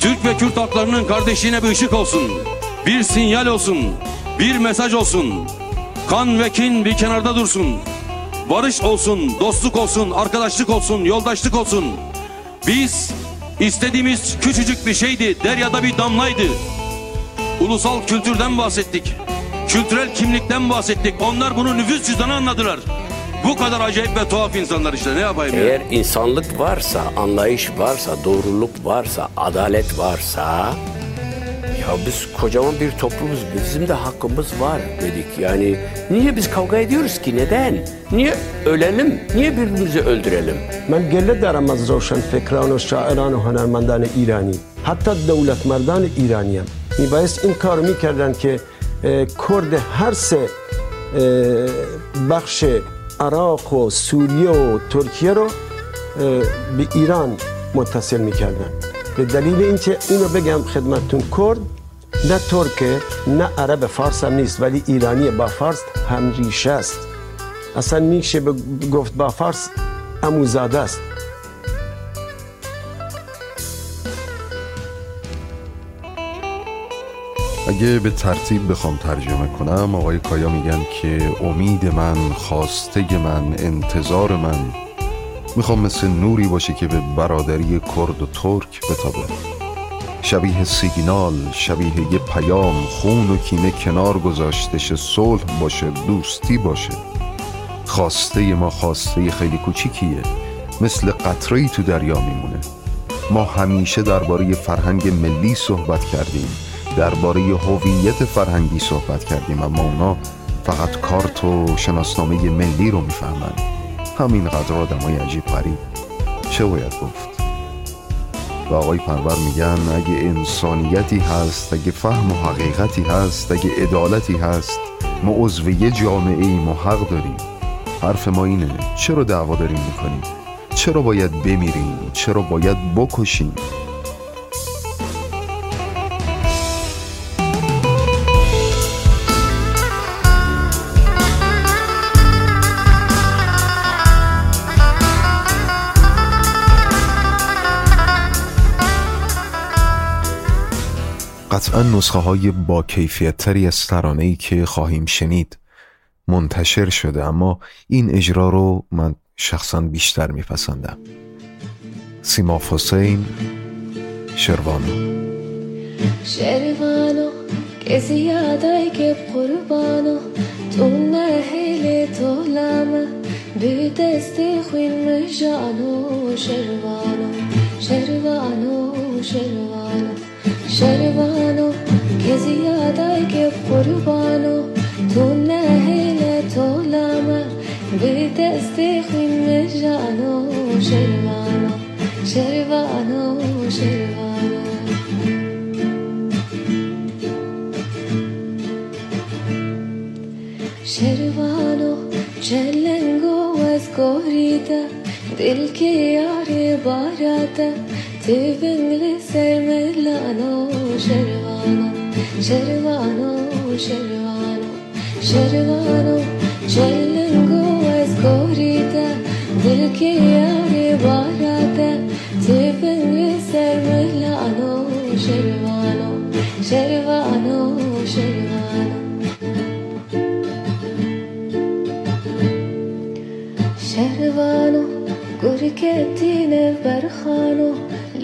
Türk ve Kürt halklarının kardeşliğine bir ışık olsun. Bir sinyal olsun. Bir mesaj olsun. Kan ve kin bir kenarda dursun. Barış olsun, dostluk olsun, arkadaşlık olsun, yoldaşlık olsun. Biz istediğimiz küçücük bir şeydi, deryada bir damlaydı. Ulusal kültürden bahsettik. Kültürel kimlikten bahsettik. Onlar bunu nüfus cüzdanı anladılar. Bu kadar acayip ve tuhaf insanlar işte ne yapayım ya?
Eğer insanlık varsa, anlayış varsa, doğruluk varsa, adalet varsa ya biz kocaman bir toplumuz, bizim de hakkımız var dedik. Yani niye biz kavga ediyoruz ki? Neden? Niye ölelim? Niye birbirimizi öldürelim?
من گله دارم از روشن فکران و شاعران و هنرمندان ایرانی حتی دولت مردان ایرانی هم میبایست این کار میکردن که اه، کرد هر سه اه، بخش عراق و سوریه و ترکیه رو به ایران متصل می‌کردن. به دلیل اینکه اینو بگم خدمتتون کرد نه ترکه نه عرب فارس هم نیست ولی ایرانی با فارس هم ریشه است. اصلا میشه گفت با فارس اموزاده است.
اگه به ترتیب بخوام ترجمه کنم آقای کایا میگن که امید من خواسته من انتظار من می‌خوام مثل نوری باشه که به برادری کرد و ترک بتابه شبیه سیگنال شبیه یه پیام خون و کینه کنار گذاشتش صلح باشه دوستی باشه. خواسته ما خواسته خیلی کوچیکیه. مثل قطره تو دریا میمونه. ما همیشه درباره فرهنگ ملی صحبت کردیم. درباره هویت فرهنگی صحبت کردیم اما اونا فقط کارت و شناسنامه ملی رو می‌فهمن. همین قدر آدمای عجیب غریب. چه باید گفت؟ و آقای پرور میگن اگه انسانیتی هست اگه فهم و حقیقتی هست اگه عدالتی هست ما عضو یه جامعه ایم و حق داریم. حرف ما اینه چرا دعوا داریم می‌کنیم؟ چرا باید بمیریم؟ چرا باید بکشیم؟ قطعا نسخه های با کیفیت تری از ترانه ای که خواهیم شنید منتشر شده اما این اجرا رو من شخصا بیشتر میپسندم. سیما حسین شروانو.
شروانو که زیادای که قربانو تو نهیل تو لامه به دستی خوین مجانو شروانو شروانو شروانو. شروانو که زیادای که قربانو تو نهیل تو لامه به دستی خوین مجانو شروانو شروانو شروانو شروانو چلنگو از گوریده دل که یاری باراده تیبنگلی سر ملانو شروانو شروانو شروانو شروانو چلنگو از گوریده دل که یاری باراده تیبنگلی سر ملانو شروانو شروانو شروانو شهروانو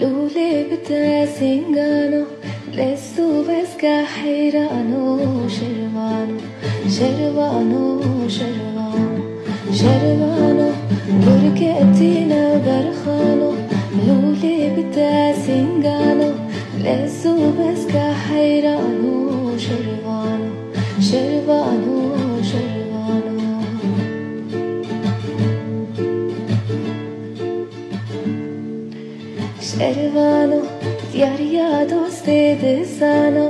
گرکتین برخانو لوله بتاسینگانو لسو بسکا حیرانو شروانو شروانو شروانو شروانو گرکتین برخانو لوله بتاسینگانو لسو بسکا حیرانو شروانو يا دوست دسانو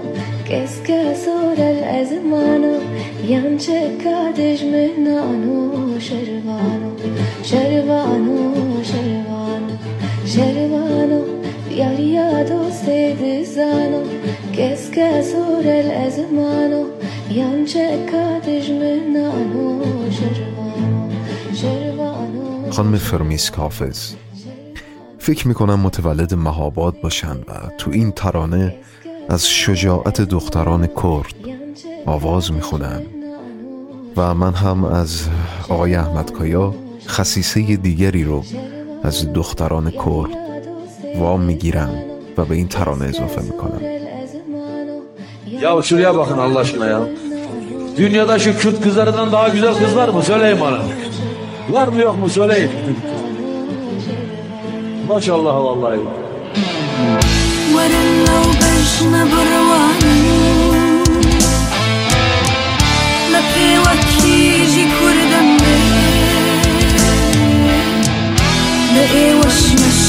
كيس كسور الأزمانو Yance kadejmenano şervano Şervano şervano Şervano Yaria doste dizano Keske sur el ezmano Yance kadejmenano şervano Şervano
خانم فرمیس کافز فکر می‌کنم متولد مهاباد باشن و تو این ترانه از شجاعت دختران کرد آواز می‌خونن و من هم از آقای احمد کایا خصیصه دیگری رو از دختران کرد وام می‌گیرم و به این ترانه اضافه می‌کنم
Ya şuraya bakın Allah aşkına ya. Dünyada şu Kürt kızlarından daha güzel kız var mı? Söyleyin. Var mı yok mu söyleyin. ما شاء الله والله.
ورنا وبجنا برواني لقي وقت يجي
لقي وشمش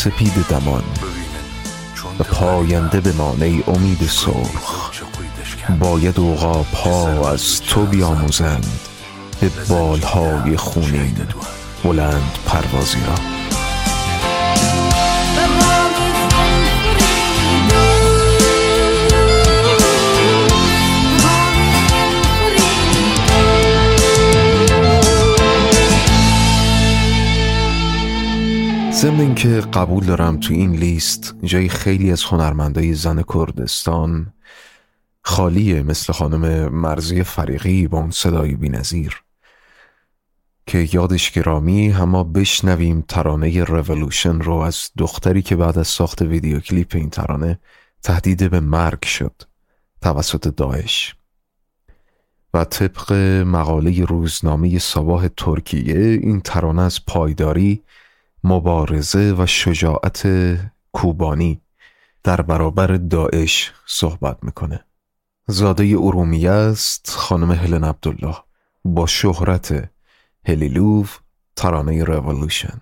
سپید دمان و پاینده بمان ای امید سرخ. باید اوقا پا از تو بیاموزند به بالهای خونین بلند پروازی را. ضمن اینکه قبول دارم تو این لیست جای خیلی از هنرمندای زن کردستان خالیه مثل خانم مرزی فریقی با اون صدای بینظیر. که یادش گرامی اما بشنویم ترانه رولوشن رو از دختری که بعد از ساخت ویدیو کلیپ این ترانه تهدید به مرگ شد. توسط داعش. و طبق مقاله روزنامه صباح ترکیه این ترانه از پایداری مبارزه و شجاعت کوبانی در برابر داعش صحبت می‌کنه. زاده ارومیه است خانم هلن عبدالله با شهرت هلیلوف ترانه رولوشن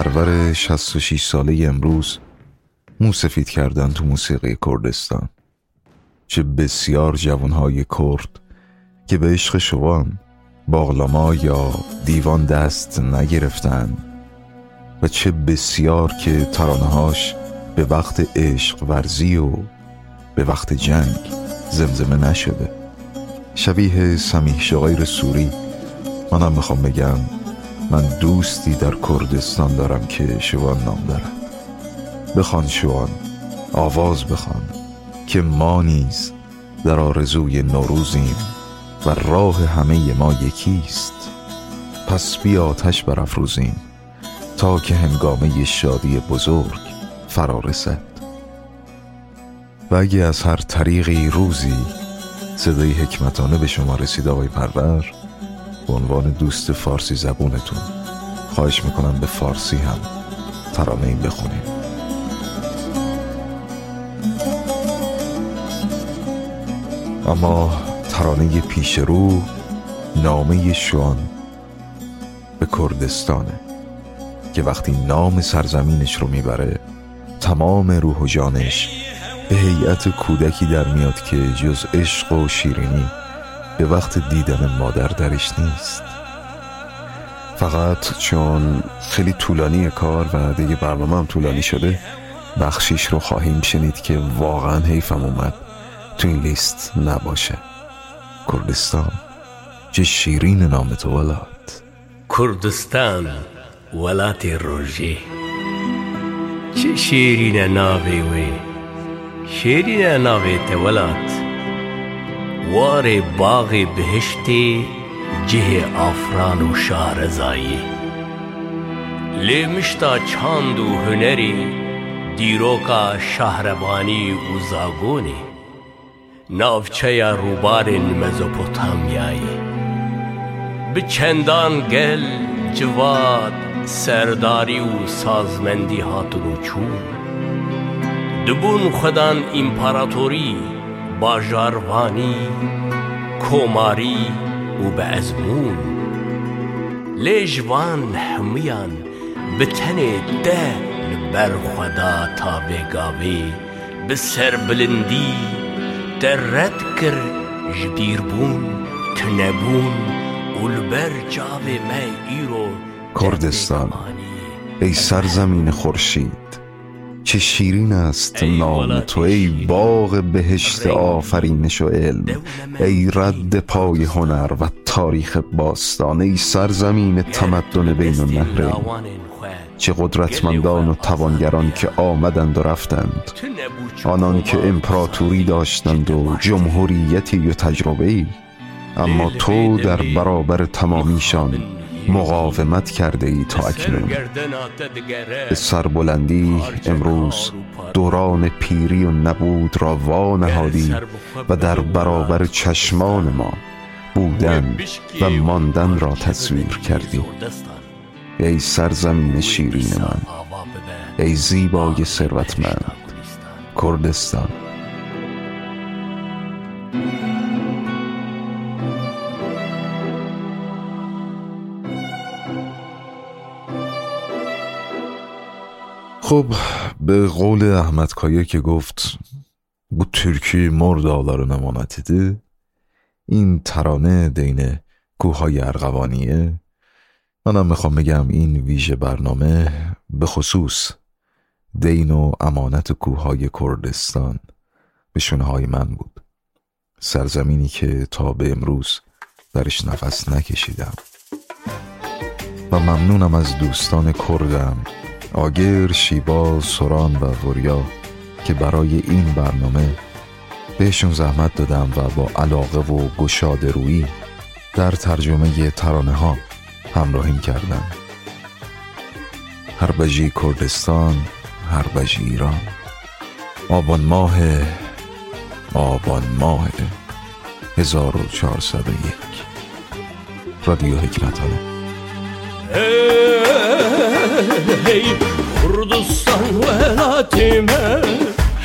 پرور 66 ساله امروز موسفید کردن تو موسیقی کردستان. چه بسیار جوانهای کرد که به عشق شوان باغلاما یا دیوان دست نگرفتن و چه بسیار که ترانهاش به وقت عشق ورزی و به وقت جنگ زمزمه نشده. شبیه سمیح شغیر سوری منم می‌خوام بگم من دوستی در کردستان دارم که شوان نام دارد بخوان شوان آواز بخوان که ما نیز در آرزوی نوروزیم و راه همه ما یکیست. پس بیا آتش برافروزیم تا که هنگامه شادی بزرگ فرا رسد. و اگه از هر طریقی روزی صدای حکمتانه به شما رسید آقای پرور به عنوان دوست فارسی زبونتون. خواهش می‌کنم به فارسی هم ترانه این بخونیم اما ترانه پیش رو نامه شوان به کردستانه که وقتی نام سرزمینش رو می‌بره تمام روح و جانش به هیئت کودکی در میاد که جز عشق و شیرینی به وقت دیدن مادر درش نیست.
فقط چون خیلی طولانی کار و دیگه برنامه هم طولانی شده بخشیش رو خواهیم شنید که واقعا حیفم اومد. تو این لیست نباشه. کردستان.
چه شیرین نام تو ولاد.
کردستان ولات روژه. چه شیرین ناوی وی. شیرین ناوی تولات وار باغ بهشتی جه آفران و شارزایی لیمشتا چاند و هنری دیروکا شهربانی و زاگونی. ناوچه روبار مزوپوتامیایی. به چندان گل جواد سرداری و سازمندی هاتون و چون. دبون خودان امپراتوری باجاروانی کوماری و به ازمون لیجوان همیان به تن ده بر خدا تا بگاوی به سر بلندی در رد کر جبیربون تنبون اولبر جاوی می ایرو
کردستان ای سرزمین خورشید. چه شیرین است نام تو ای باغ بهشت آفرینش و علم. ای رد پای هنر و تاریخ باستان. ای سرزمین تمدن بین النهرین چه قدرتمندان و توانگران که آمدند و رفتند. آنان که امپراتوری داشتند و جمهوریتی و تجربه ای اما تو در برابر تمامیشان مقاومت کرده ای تا اکنون. به سربلندی امروز دوران پیری و نبود را وانهادی و در برابر چشمان ما بودن و ماندن را تصویر کردی. ای سرزمین شیرین من. ای زیبای ثروتمند. کردستان. خب به قول احمد کایه که گفت bu türkü مر dağların emanetidir این ترانه دین کوههای ارغوانیه. منم می‌خوام بگم این ویژه برنامه به خصوص دین و امانت کوههای کردستان به شونه های من بود. سرزمینی که تا به امروز درش نفس نکشیدم. و ممنونم از دوستان کردم. آگر، شیبا، سوران و وریا که برای این برنامه بهشون زحمت دادم و با علاقه و گشاد رویی در ترجمه ترانه ها همراهیم کردم. هر بجی کردستان هر بجی ایران. آبان ماه آبان ماه. 1401 رادیو حکمتانه.
hey Kurdistan velatime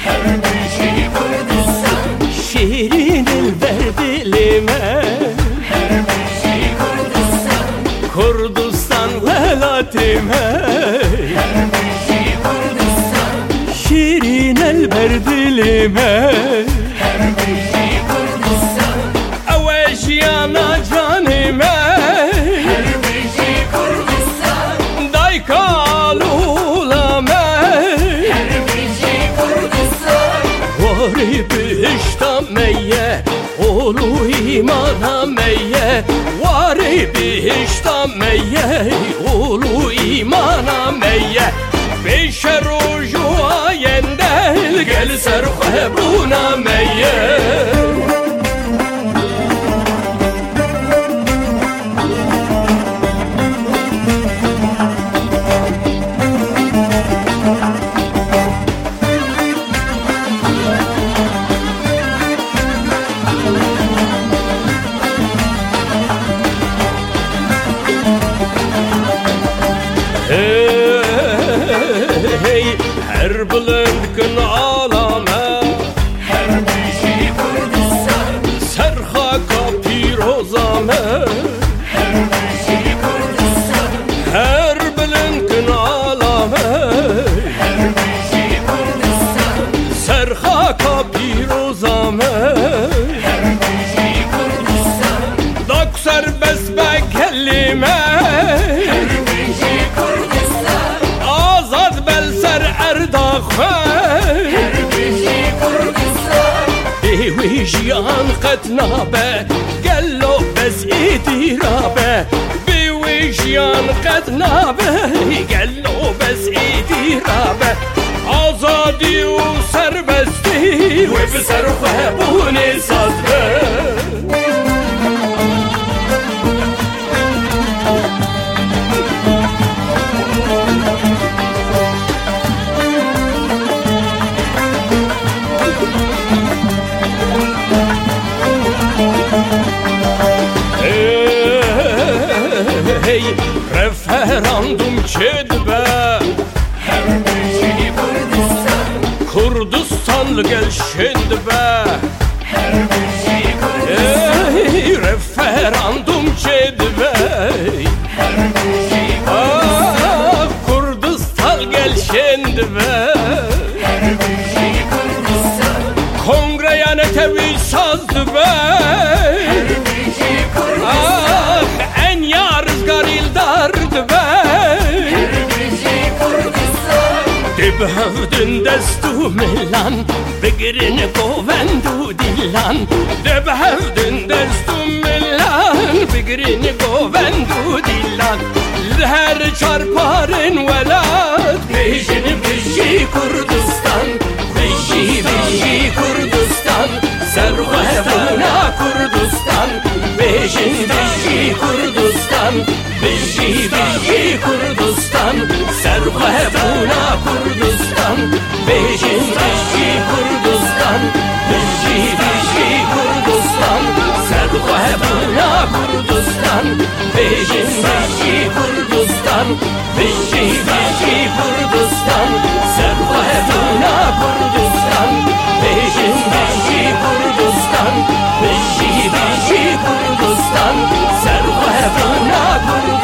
Her bir şeyi Kurdistan Şehrin elver dilime Her bir şeyi Kurdistan Kurdistan velatime
Her bir şeyi Kurdistan Şirin elver dilime Her bir şeyi sahibi işta meyye Olu imana meyye. Varibi işta meyye Olu imana meyye. Beşer ucu ayende Gel ser meyyeh وجيان قد نابه قال له بس إيدي رابه. بوجيان قد نابه قال له بس إيدي رابه. عزادي وسربستي وبسرفه بوني صدره Mehrandum çedbe Hem Kurdistan Kurdistanlı gel şedbe Her beyli Kurdistan Referandum بهفدن دستو ملان بگرن کو دیلان. بهفدن دستو ملان بگرن کو دیلان. لهر چارپارن ولاد بیشن بیشی کردستان. بیشی بیشی کردستان. Beşiktaşi Kurdistan Beşiktaşi Kurdistan Serve Puna Kurdistan Beşiktaşi Kurdistan Beşiktaşi Kurdistan Serve Puna Kurdistan Beşiktaşi Kurdistan Beşiktaşi Kurdistan Serve Puna Kurdistan Beşiktaşi Kurdistan Beşiktaşi دستان سر و